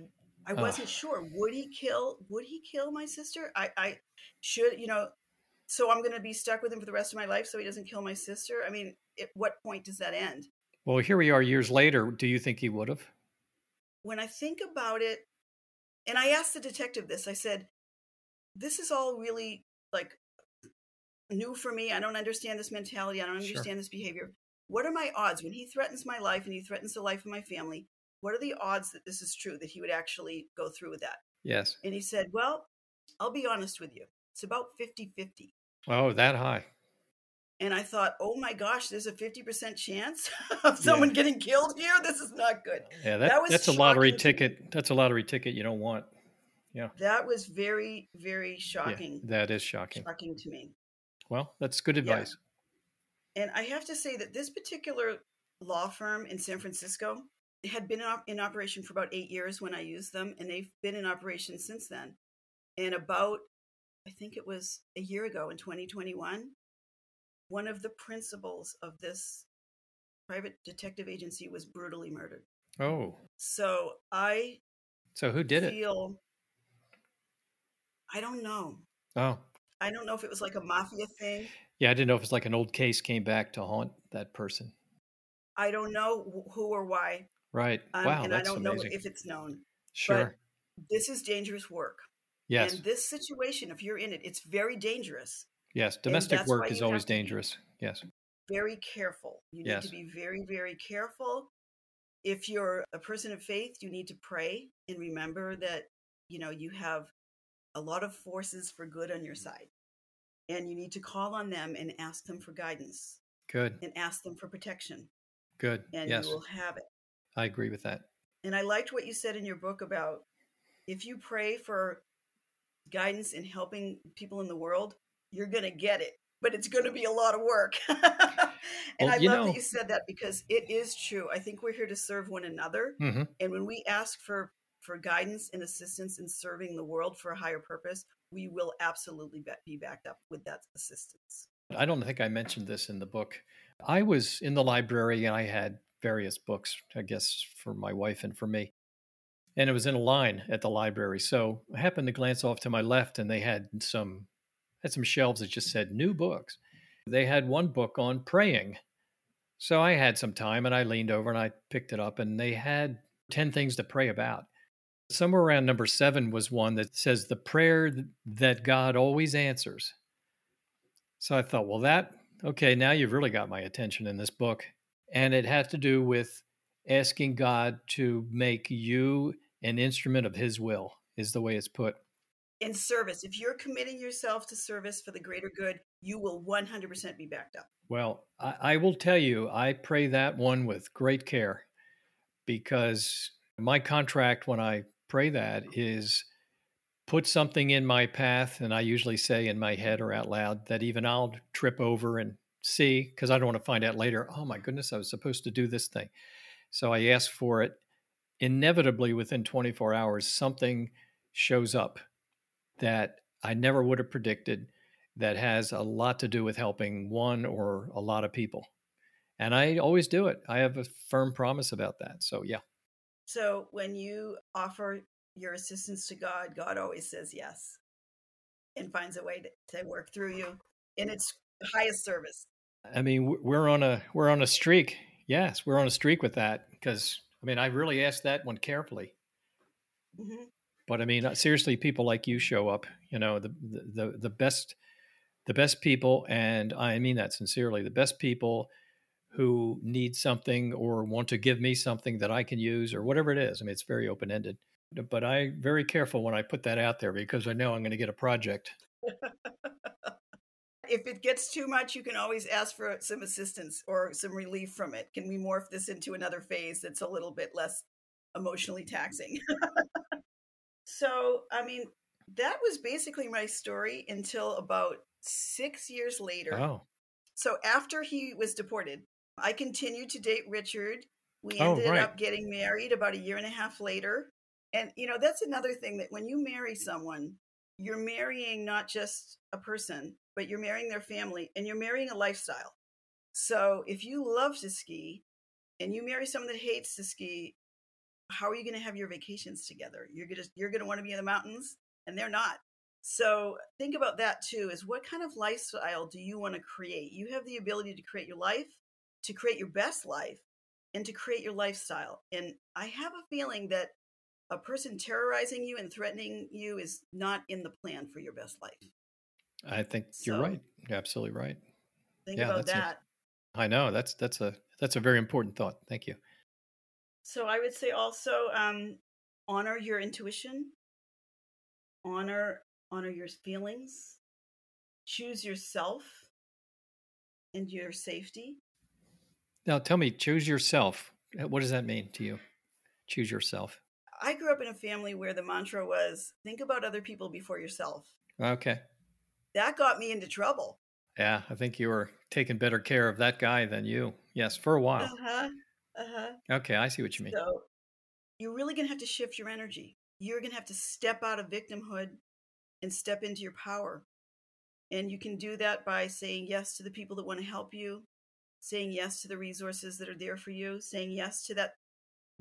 I wasn't sure would he kill would he kill my sister? I I should you know. So I'm going to be stuck with him for the rest of my life, so he doesn't kill my sister. I mean, at what point does that end? Well, here we are years later. Do you think he would have? when I think about it, and I asked the detective this, I said, This is all really like new for me. I don't understand this mentality. I don't Sure. understand this behavior. What are my odds when he threatens my life and he threatens the life of my family? What are the odds that this is true, that he would actually go through with that? Yes. And he said, Well, I'll be honest with you. It's about 50 50. Oh, that high. And I thought, oh my gosh, there's a 50% chance [laughs] of someone getting killed here. This is not good. Yeah, that, That was that's a lottery shocking to me. ticket. That's a lottery ticket you don't want. Yeah, That was very, very yeah, shocking. that is shocking. shocking to me. Well, that's good advice. And I have to say that this particular law firm in San Francisco had been op- in operation for about eight years when I used them, and they've been in operation since then. And about, I think it was a year ago in 2021, one of the principals of this private detective agency was brutally murdered. Oh, So I so who did it? feel, I don't know. Oh, I don't know if it was like a mafia thing. yeah. I didn't know if it's like an old case came back to haunt that person. I don't know who or why. Right. Um, wow, and I don't amazing. know if it's known. sure. This is dangerous work. yes. And this situation, if you're in it, it's very dangerous. yes. Domestic work is always have to be- dangerous. Yes. Very careful. You need Yes. to be very, very careful. If you're a person of faith, you need to pray and remember that, you know, you have a lot of forces for good on your side. And you need to call on them and ask them for guidance Good. and ask them for protection. Good. And yes. you will have it. I agree with that. And I liked what you said in your book about if you pray for guidance in helping people in the world, you're going to get it, but it's going to be a lot of work. [laughs] and Well, I love know- that you said that because it is true. I think we're here to serve one another. hmm And when we ask for for guidance and assistance in serving the world for a higher purpose, we will absolutely be backed up with that assistance. I don't think I mentioned this in the book. I was in the library and I had various books, I guess, for my wife and for me. And it was in a line at the library. So I happened to glance off to my left and they had some had some shelves that just said new books. They had one book on praying. So I had some time and I leaned over and I picked it up and they had 10 things to pray about. Somewhere around number 7 was one that says the prayer that God always answers. So I thought, well, that, okay, now you've really got my attention in this book. And it had to do with asking God to make you an instrument of His will, is the way it's put. In service, if you're committing yourself to service for the greater good, you will 100% be backed up. Well, I, I will tell you, I pray that one with great care because my contract when I pray that is put something in my path, and I usually say in my head or out loud that even I'll trip over and see because I don't want to find out later, oh my goodness, I was supposed to do this thing. So I ask for it. Inevitably, within 24 hours, something shows up that I never would have predicted that has a lot to do with helping one or a lot of people. And I always do it. I have a firm promise about that. So, yeah. So, when you offer your assistance to God, God always says yes and finds a way to, to work through you in its highest service. I mean, we're on a we're on a streak. Yes, we're on a streak with that because I mean, I really asked that one carefully. Mm-hmm. But I mean, uh, seriously, people like you show up. You know, the the the best the best people, and I mean that sincerely. The best people who need something or want to give me something that I can use or whatever it is. I mean, it's very open ended. But I'm very careful when I put that out there because I know I'm going to get a project. [laughs] if it gets too much, you can always ask for some assistance or some relief from it. Can we morph this into another phase that's a little bit less emotionally taxing? [laughs] so, I mean, that was basically my story until about six years later. Oh. So, after he was deported, I continued to date Richard. We oh, ended oh, right. up getting married about a year and a half later. And, you know, that's another thing that when you marry someone, you're marrying not just a person, but you're marrying their family and you're marrying a lifestyle. So if you love to ski and you marry someone that hates to ski, how are you going to have your vacations together? You're going to you're going to want to be in the mountains and they're not. So think about that too is what kind of lifestyle do you want to create? You have the ability to create your life, to create your best life, and to create your lifestyle. And I have a feeling that a person terrorizing you and threatening you is not in the plan for your best life. I think so, you're right. You're absolutely right. Think yeah, about that. A, I know that's that's a that's a very important thought. Thank you. So I would say also um, honor your intuition, honor honor your feelings, choose yourself and your safety. Now tell me, choose yourself. What does that mean to you? Choose yourself. I grew up in a family where the mantra was think about other people before yourself. Okay. That got me into trouble. Yeah, I think you were taking better care of that guy than you. Yes, for a while. Uh-huh. Uh-huh. Okay, I see what you mean. So you're really going to have to shift your energy. You're going to have to step out of victimhood and step into your power. And you can do that by saying yes to the people that want to help you, saying yes to the resources that are there for you, saying yes to that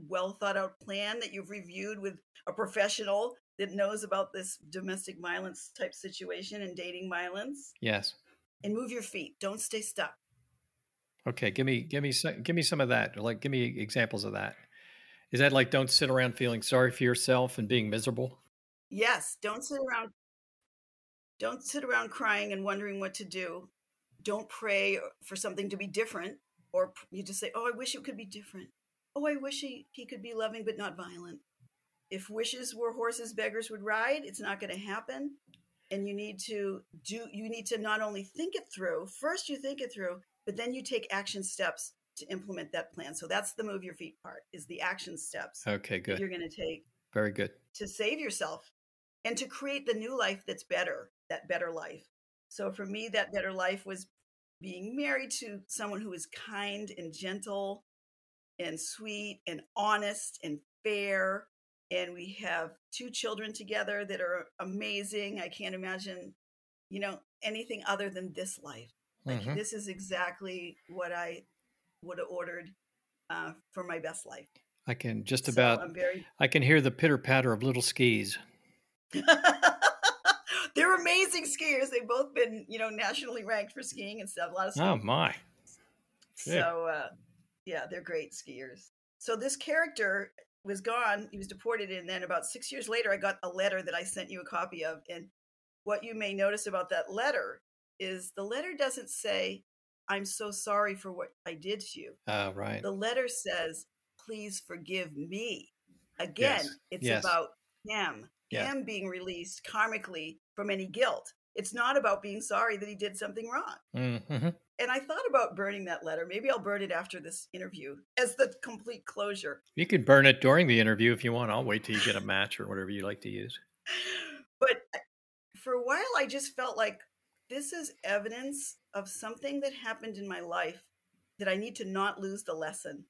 well thought out plan that you've reviewed with a professional that knows about this domestic violence type situation and dating violence. Yes. And move your feet. Don't stay stuck. Okay, give me give me some, give me some of that. Like give me examples of that. Is that like don't sit around feeling sorry for yourself and being miserable? Yes, don't sit around don't sit around crying and wondering what to do. Don't pray for something to be different or you just say, "Oh, I wish it could be different." Oh, I wish he, he could be loving but not violent. If wishes were horses beggars would ride, it's not going to happen. And you need to do you need to not only think it through, first you think it through, but then you take action steps to implement that plan. So that's the move your feet part is the action steps. Okay, good. You're going to take Very good. To save yourself and to create the new life that's better, that better life. So for me that better life was being married to someone who is kind and gentle and sweet and honest and fair. And we have two children together that are amazing. I can't imagine, you know, anything other than this life. Like mm-hmm. this is exactly what I would have ordered uh, for my best life. I can just about. So very... I can hear the pitter patter of little skis. [laughs] they're amazing skiers. They've both been, you know, nationally ranked for skiing and stuff. A lot of stuff. Oh my! So uh, yeah, they're great skiers. So this character was gone. He was deported, and then about six years later, I got a letter that I sent you a copy of. And what you may notice about that letter is the letter doesn't say, "I'm so sorry for what I did to you." Uh, right. The letter says, please forgive me. Again, Yes. it's Yes. about him, Yeah. him being released karmically from any guilt. It's not about being sorry that he did something wrong. hmm And I thought about burning that letter. Maybe I'll burn it after this interview as the complete closure. You could burn it during the interview if you want. I'll wait till you get a match or whatever you like to use. [laughs] But uh, for a while, I just felt like this is evidence of something that happened in my life that I need to not lose the lesson.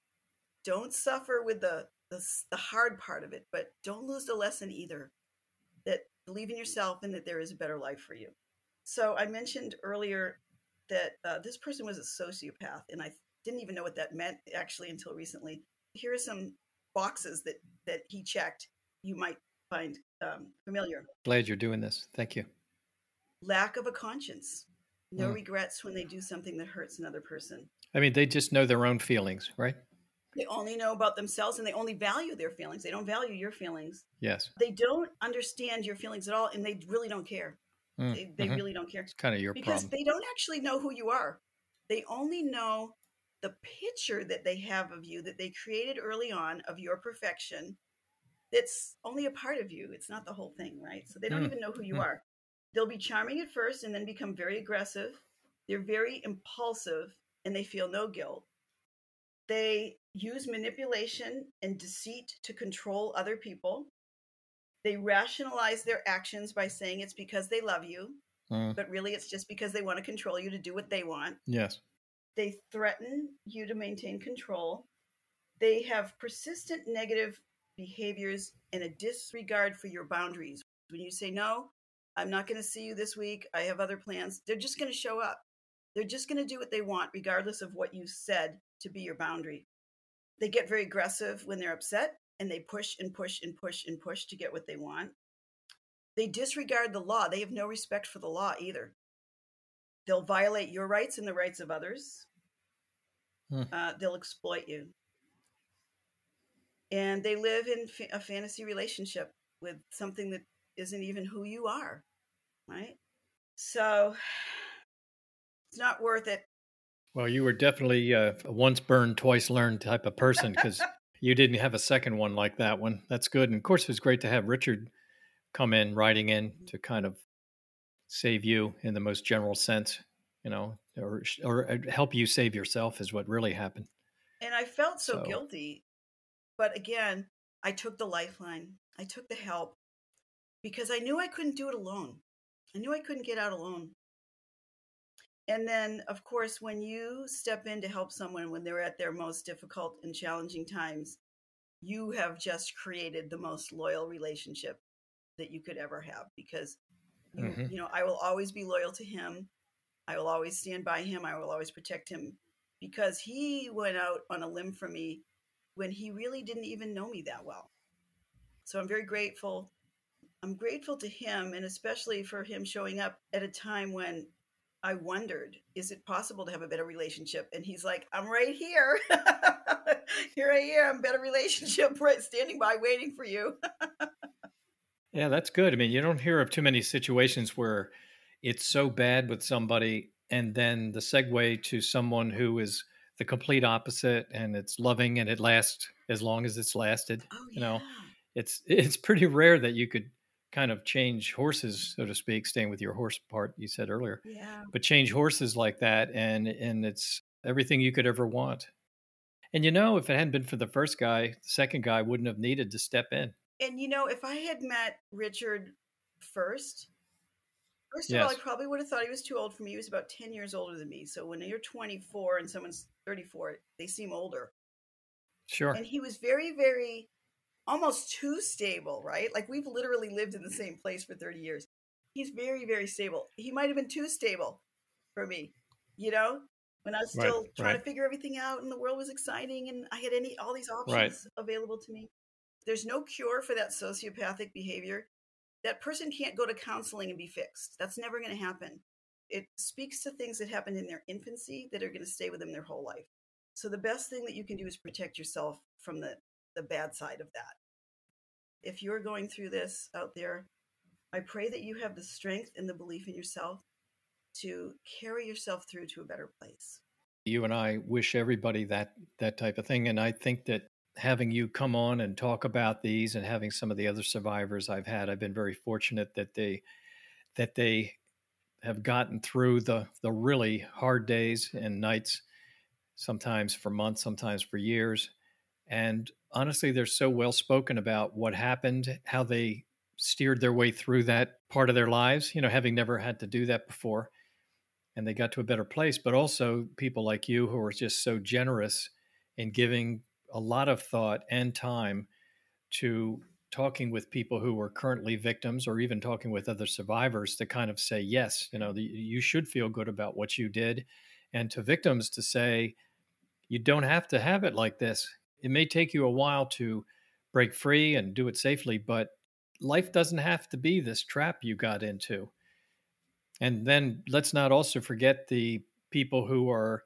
Don't suffer with the, the, the hard part of it, but don't lose the lesson either. That believe in yourself and that there is a better life for you. So I mentioned earlier that uh, this person was a sociopath, and I didn't even know what that meant actually until recently. Here are some boxes that that he checked. You might find um, familiar. Glad you're doing this. Thank you. Lack of a conscience. No Mm. regrets when they do something that hurts another person. I mean, they just know their own feelings, right? They only know about themselves and they only value their feelings. They don't value your feelings. Yes. They don't understand your feelings at all and they really don't care. Mm, They, they mhm. really don't care. It's kind of your problem. because problem. they don't actually know who you are. They only know the picture that they have of you that they created early on of your perfection. That's only a part of you. It's not the whole thing, right? So they don't Mm, even know who you mm. are. They'll be charming at first and then become very aggressive. They're very impulsive and they feel no guilt. They use manipulation and deceit to control other people. They rationalize their actions by saying it's because they love you Mm, but really it's just because they want to control you to do what they want. yes. They threaten you to maintain control. They have persistent negative behaviors and a disregard for your boundaries. When you say, No, I'm not going to see you this week, I have other plans, they're just going to show up. They're just going to do what they want, regardless of what you said to be your boundary. They get very aggressive when they're upset and they push and push and push and push to get what they want. They disregard the law. They have no respect for the law either. They'll violate your rights and the rights of others. Hmm. Uh, they'll exploit you. And they live in fa- a fantasy relationship with something that isn't even who you are, right? So it's not worth it. Well, you were definitely uh, a once burned, twice learned type of person because [laughs] you didn't have a second one like that one. That's good. And of course, it was great to have Richard come in, writing in to kind of save you in the most general sense, you know, or, or uh, help you save yourself is what really happened. And I felt so, So- guilty. But again, I took the lifeline, I took the help because I knew I couldn't do it alone. I knew I couldn't get out alone. And then, of course, when you step in to help someone when they're at their most difficult and challenging times, you have just created the most loyal relationship that you could ever have because you, Mhm. you know, I will always be loyal to him. I will always stand by him. I will always protect him because he went out on a limb for me when he really didn't even know me that well. So I'm very grateful. I'm grateful to him and especially for him showing up at a time when I wondered, is it possible to have a better relationship? And he's like, I'm right here. [laughs] here I am, better relationship, [laughs] right standing by waiting for you. [laughs] Yeah, that's good. I mean, you don't hear of too many situations where it's so bad with somebody and then the segue to someone who is the complete opposite and it's loving and it lasts as long as it's lasted. Oh, You know, It's it's pretty rare that you could kind of change horses, so to speak, staying with your horse part you said earlier. yeah. But change horses like that and and it's everything you could ever want. And you know, if it hadn't been for the first guy, the second guy wouldn't have needed to step in. And you know, if I had met Richard first, first of all, I probably would have thought he was too old for me. He was about 10 years older than me. So when you're 24 and someone's 34, they seem older. Sure. And he was very, very almost too stable, right? Like we've literally lived in the same place for 30 years. He's very, very stable. He might have been too stable for me, you know, when I was Right, still trying right. to figure everything out and the world was exciting and I had any all these options Right. available to me. There's no cure for that sociopathic behavior. That person can't go to counseling and be fixed. That's never going to happen. It speaks to things that happened in their infancy that are going to stay with them their whole life. So the best thing that you can do is protect yourself from the the bad side of that. If you're going through this out there, I pray that you have the strength and the belief in yourself to carry yourself through to a better place. you and I wish everybody that that type of thing, and I think that having you come on and talk about these and having some of the other survivors I've had. I've been very fortunate that they that they have gotten through the the really hard days and nights, sometimes for months, sometimes for years. And honestly, they're so well spoken about what happened, how they steered their way through that part of their lives, you know, having never had to do that before. And they got to a better place. But also people like you who are just so generous in giving a lot of thought and time to talking with people who are currently victims or even talking with other survivors to kind of say yes you know the, you should feel good about what you did and to victims to say you don't have to have it like this it may take you a while to break free and do it safely but life doesn't have to be this trap you got into and then let's not also forget the people who are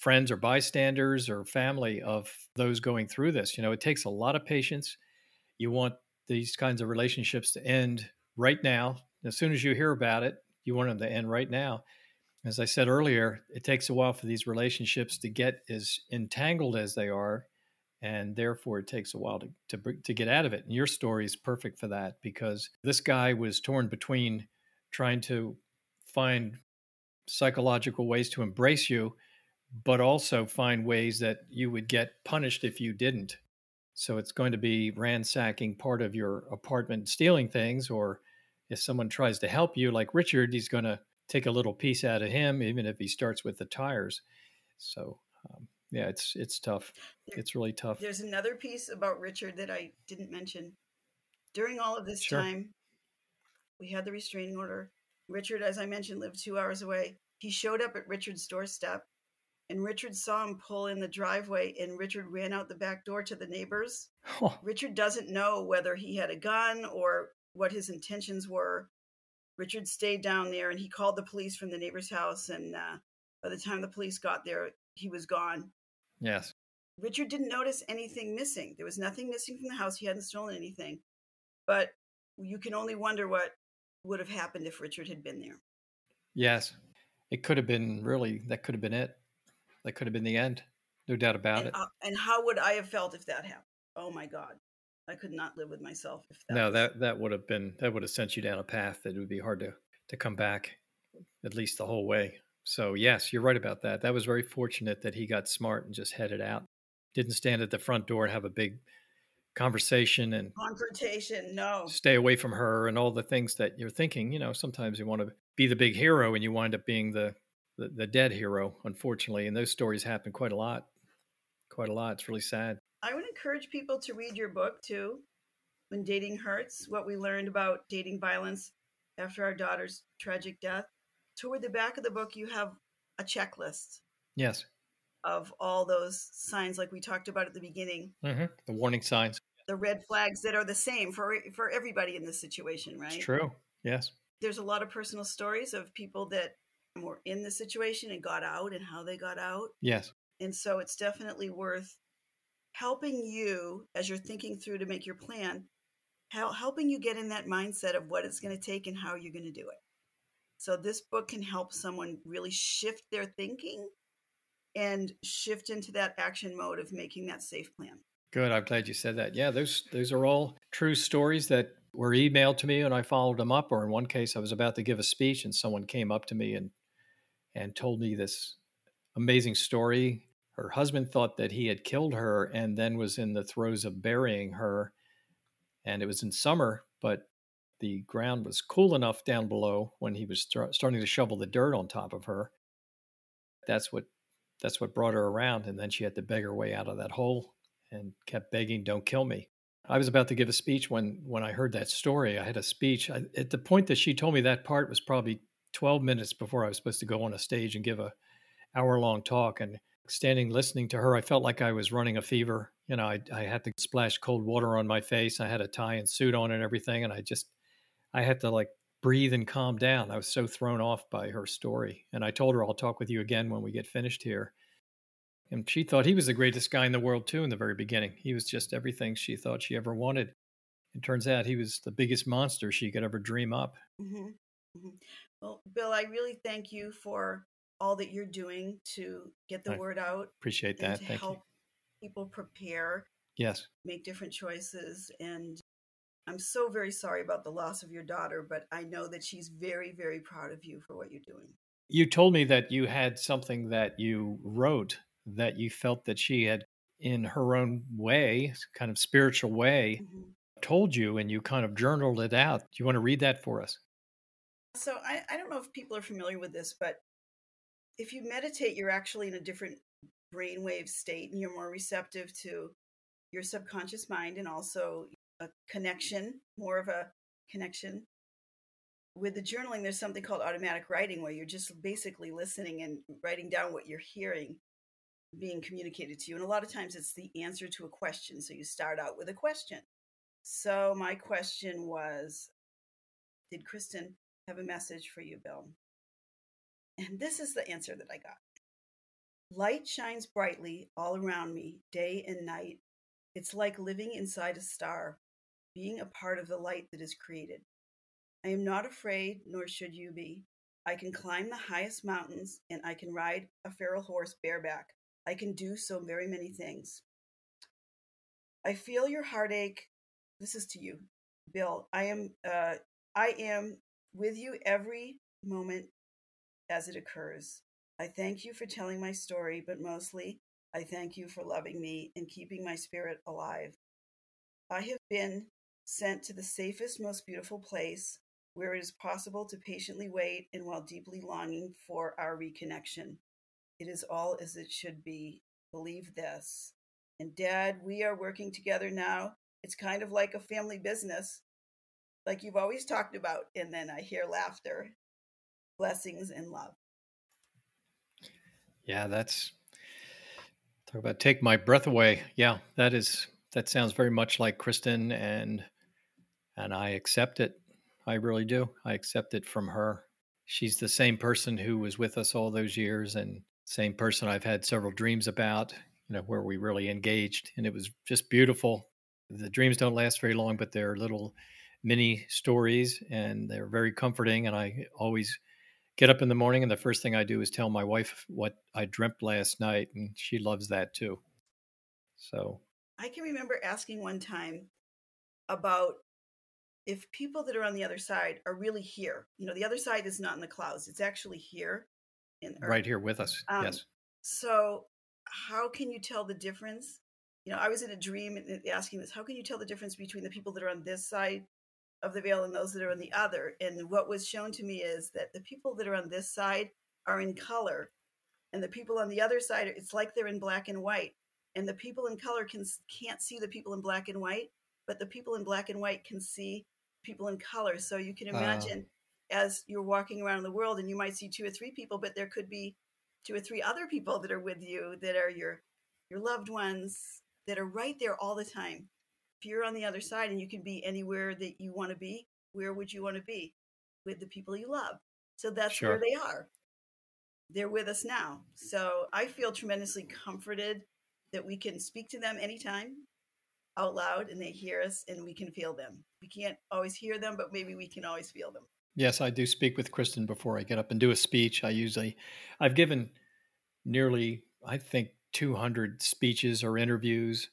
friends or bystanders or family of those going through this. You know, it takes a lot of patience. You want these kinds of relationships to end right now. As soon as you hear about it, you want them to end right now. As I said earlier, it takes a while for these relationships to get as entangled as they are, and therefore it takes a while to, to, to get out of it. And your story is perfect for that because this guy was torn between trying to find psychological ways to embrace you but also find ways that you would get punished if you didn't. So it's going to be ransacking part of your apartment, stealing things, or if someone tries to help you, like Richard, he's going to take a little piece out of him, even if he starts with the tires. So um, yeah, it's it's tough. It's really tough. There's another piece about Richard that I didn't mention. During all of this Sure. time, we had the restraining order. Richard, as I mentioned, lived two hours away. He showed up at Richard's doorstep and Richard saw him pull in the driveway and Richard ran out the back door to the neighbors. Oh, Richard doesn't know whether he had a gun or what his intentions were. Richard stayed down there and he called the police from the neighbor's house. And uh, by the time the police got there, he was gone. Yes. Richard didn't notice anything missing. There was nothing missing from the house. He hadn't stolen anything. But you can only wonder what would have happened if Richard had been there. Yes. It could have been really, that could have been it. That could have been the end. No doubt about And, it. uh, and how would I have felt if that happened? Oh my God. I could not live with myself if that no, was- that that would have been that would have sent you down a path that it would be hard to to come back, at least the whole way. So yes, you're right about that. That was very fortunate that he got smart and just headed out. Didn't stand at the front door and have a big conversation and confrontation. No. stay away from her and all the things that you're thinking. You know, sometimes you want to be the big hero and you wind up being the the, the dead hero, unfortunately. And those stories happen quite a lot. Quite a lot. It's really sad. I would encourage people to read your book too, When Dating Hurts, what we learned about dating violence after our daughter's tragic death. Toward the back of the book, you have a checklist Yes. of all those signs, like we talked about at the beginning, hmm The warning signs. the red flags that are the same for for everybody in this situation, right? It's true. Yes. There's a lot of personal stories of people that were in the situation and got out and how they got out. Yes. And so it's definitely worth helping you as you're thinking through to make your plan, helping you get in that mindset of what it's going to take and how you're going to do it. So this book can help someone really shift their thinking and shift into that action mode of making that safe plan. Good. I'm glad you said that. Yeah, those those are all true stories that were emailed to me and I followed them up. Or in one case, I was about to give a speech and someone came up to me and and told me this amazing story. Her husband thought that he had killed her and then was in the throes of burying her. And it was in summer, but the ground was cool enough down below when he was start, starting to shovel the dirt on top of her. That's what that's what brought her around. And then she had to beg her way out of that hole and kept begging, "Don't kill me." I was about to give a speech when when I heard that story. I had a speech I, at the point that she told me that part was probably 12 minutes before I was supposed to go on a stage and give a hour long talk. And standing listening to her, I felt like I was running a fever. You know, I, I had to splash cold water on my face. I had a tie and suit on and everything, and I just I had to like breathe and calm down. I was so thrown off by her story. And I told her I'll talk with you again when we get finished here. And she thought he was the greatest guy in the world too in the very beginning. He was just everything she thought she ever wanted. It turns out he was the biggest monster she could ever dream up. hmm hmm Well, Bill, I really thank you for all that you're doing to get the I word out Appreciate that. to Thank help you. people prepare Yes. make different choices. And I'm so very sorry about the loss of your daughter, but I know that she's very, very proud of you for what you're doing. You told me that you had something that you wrote that you felt that she had, in her own way, kind of spiritual way, Mhm. told you, and you kind of journaled it out. Do you want to read that for us? So I, I don't know if people are familiar with this, but if you meditate, you're actually in a different brainwave state and you're more receptive to your subconscious mind and also a connection, more of a connection. With the journaling, there's something called automatic writing where you're just basically listening and writing down what you're hearing being communicated to you. And a lot of times it's the answer to a question. So you start out with a question. So my question was Did Kristin have a message for you, Bill? And this is the answer that I got. Light shines brightly all around me, day and night. It's like living inside a star, being a part of the light that is created. I am not afraid, nor should you be. I can climb the highest mountains, and I can ride a feral horse bareback. I can do so very many things. I feel your heartache. This is to you, Bill. I am uh, I am with you every moment as it occurs. I thank you for telling my story, but mostly I thank you for loving me and keeping my spirit alive. I have been sent to the safest, most beautiful place where it is possible to patiently wait and while deeply longing for our reconnection. It is all as it should be. Believe this. And Dad, we are working together now. It's kind of like a family business, like you've always talked about. And then I hear laughter, blessings, and love. Yeah, that's talk about take my breath away. Yeah, that is that sounds very much like Kristin and and I accept it. I really do. I accept it from her. She's the same person who was with us all those years and same person I've had several dreams about, you know, where we really engaged and it was just beautiful. The dreams don't last very long, but they're little mini stories and they're very comforting and I always get up in the morning and the first thing I do is tell my wife what I dreamt last night and she loves that too. So, I can remember asking one time about if people that are on the other side are really here. You know, the other side is not in the clouds, it's actually here in Earth. right here with us. Um, yes. So, how can you tell the difference? You know, I was in a dream asking this how can you tell the difference between the people that are on this side of the veil and those that are on the other? And what was shown to me is that the people that are on this side are in color, and the people on the other side, it's like they're in black and white. And the people in color can can't see the people in black and white, but the people in black and white can see people in color. So you can imagine as you're walking around the world and you might see two or three people, but there could be two or three other people that are with you that are your your loved ones that are right there all the time. If you're on the other side and you can be anywhere that you want to be, where would you want to be? With the people you love. So that's Sure. where they are. They're with us now. So I feel tremendously comforted that we can speak to them anytime out loud and they hear us and we can feel them. We can't always hear them, but maybe we can always feel them. Yes, I do speak with Kristin before I get up and do a speech. I usually, I've given nearly, I think, 200 speeches or interviews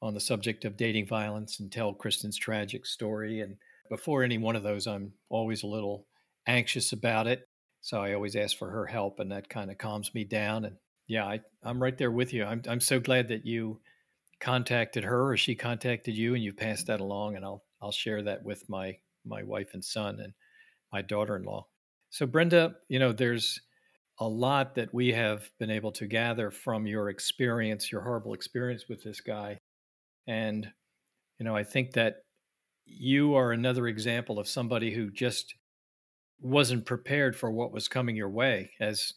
on the subject of dating violence and tell Kristin's tragic story. And before any one of those, I'm always a little anxious about it. So I always ask for her help, and that kind of calms me down. And yeah, I, I'm right there with you. I'm, I'm so glad that you contacted her or she contacted you and you passed that along and I'll I'll share that with my my wife and son and my daughter-in-law. So Brenda, you know, there's a lot that we have been able to gather from your experience, your horrible experience with this guy. And you know, I think that you are another example of somebody who just wasn't prepared for what was coming your way as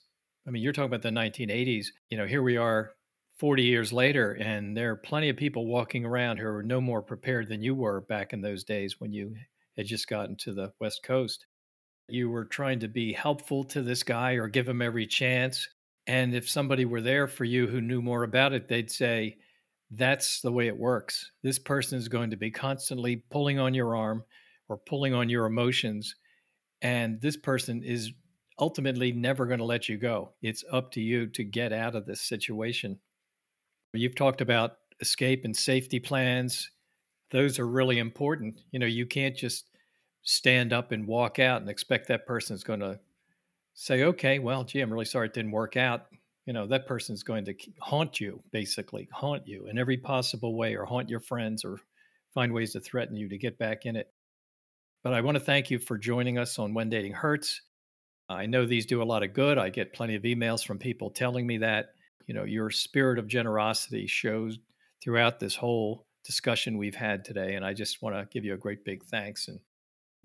I mean, you're talking about the 1980s. You know, here we are 40 years later, and there are plenty of people walking around who are no more prepared than you were back in those days when you had just gotten to the West Coast. You were trying to be helpful to this guy or give him every chance. And if somebody were there for you who knew more about it, they'd say, That's the way it works. This person is going to be constantly pulling on your arm or pulling on your emotions. And this person is ultimately never going to let you go. It's up to you to get out of this situation. You've talked about escape and safety plans. Those are really important. You know, you can't just stand up and walk out and expect that person is going to say, okay, well, gee, I'm really sorry it didn't work out. You know, that person's going to haunt you, basically, haunt you in every possible way, or haunt your friends, or find ways to threaten you to get back in it. But I want to thank you for joining us on When Dating Hurts. I know these do a lot of good. I get plenty of emails from people telling me that. You know, your spirit of generosity shows throughout this whole discussion we've had today. And I just want to give you a great big thanks and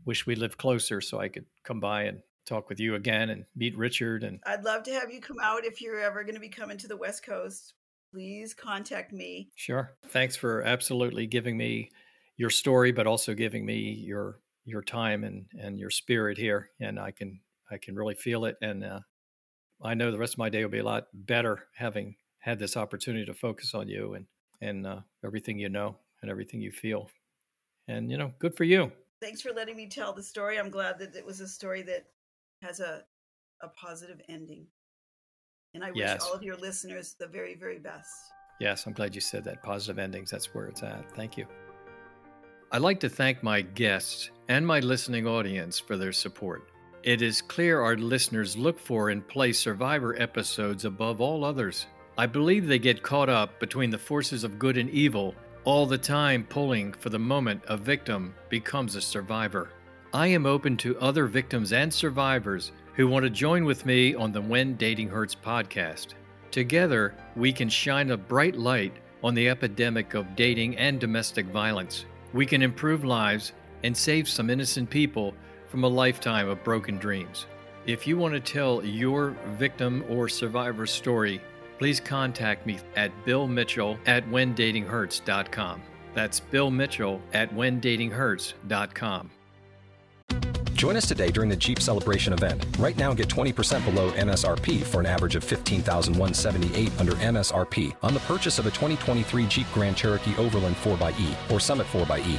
wish we lived closer so I could come by and talk with you again and meet Richard. And I'd love to have you come out if you're ever going to be coming to the West Coast. Please contact me. Sure. Thanks for absolutely giving me your story, but also giving me your your time and and your spirit here. And I can I can really feel it. And uh, I know the rest of my day will be a lot better having had this opportunity to focus on you and and uh, everything you know and everything you feel. And you know, good for you. Thanks for letting me tell the story. I'm glad that it was a story that has a a positive ending. And I wish all of your listeners the very, very best. Yes, I'm glad you said that. Positive endings, that's where it's at. Thank you. I'd like to thank my guests and my listening audience for their support. It is clear our listeners look for and play survivor episodes above all others. I believe they get caught up between the forces of good and evil, all the time pulling for the moment a victim becomes a survivor. I am open to other victims and survivors who want to join with me on the When Dating Hurts podcast. Together, we can shine a bright light on the epidemic of dating and domestic violence. We can improve lives and save some innocent people from a lifetime of broken dreams. If you want to tell your victim or survivor story, please contact me at Bill Mitchell at WhenDatingHurts.com. That's Bill Mitchell at WhenDatingHurts.com. Join us today during the Jeep Celebration event. Right now, get 20% below MSRP for an average of 15178 under MSRP on the purchase of a 2023 Jeep Grand Cherokee Overland 4xE or Summit 4xE.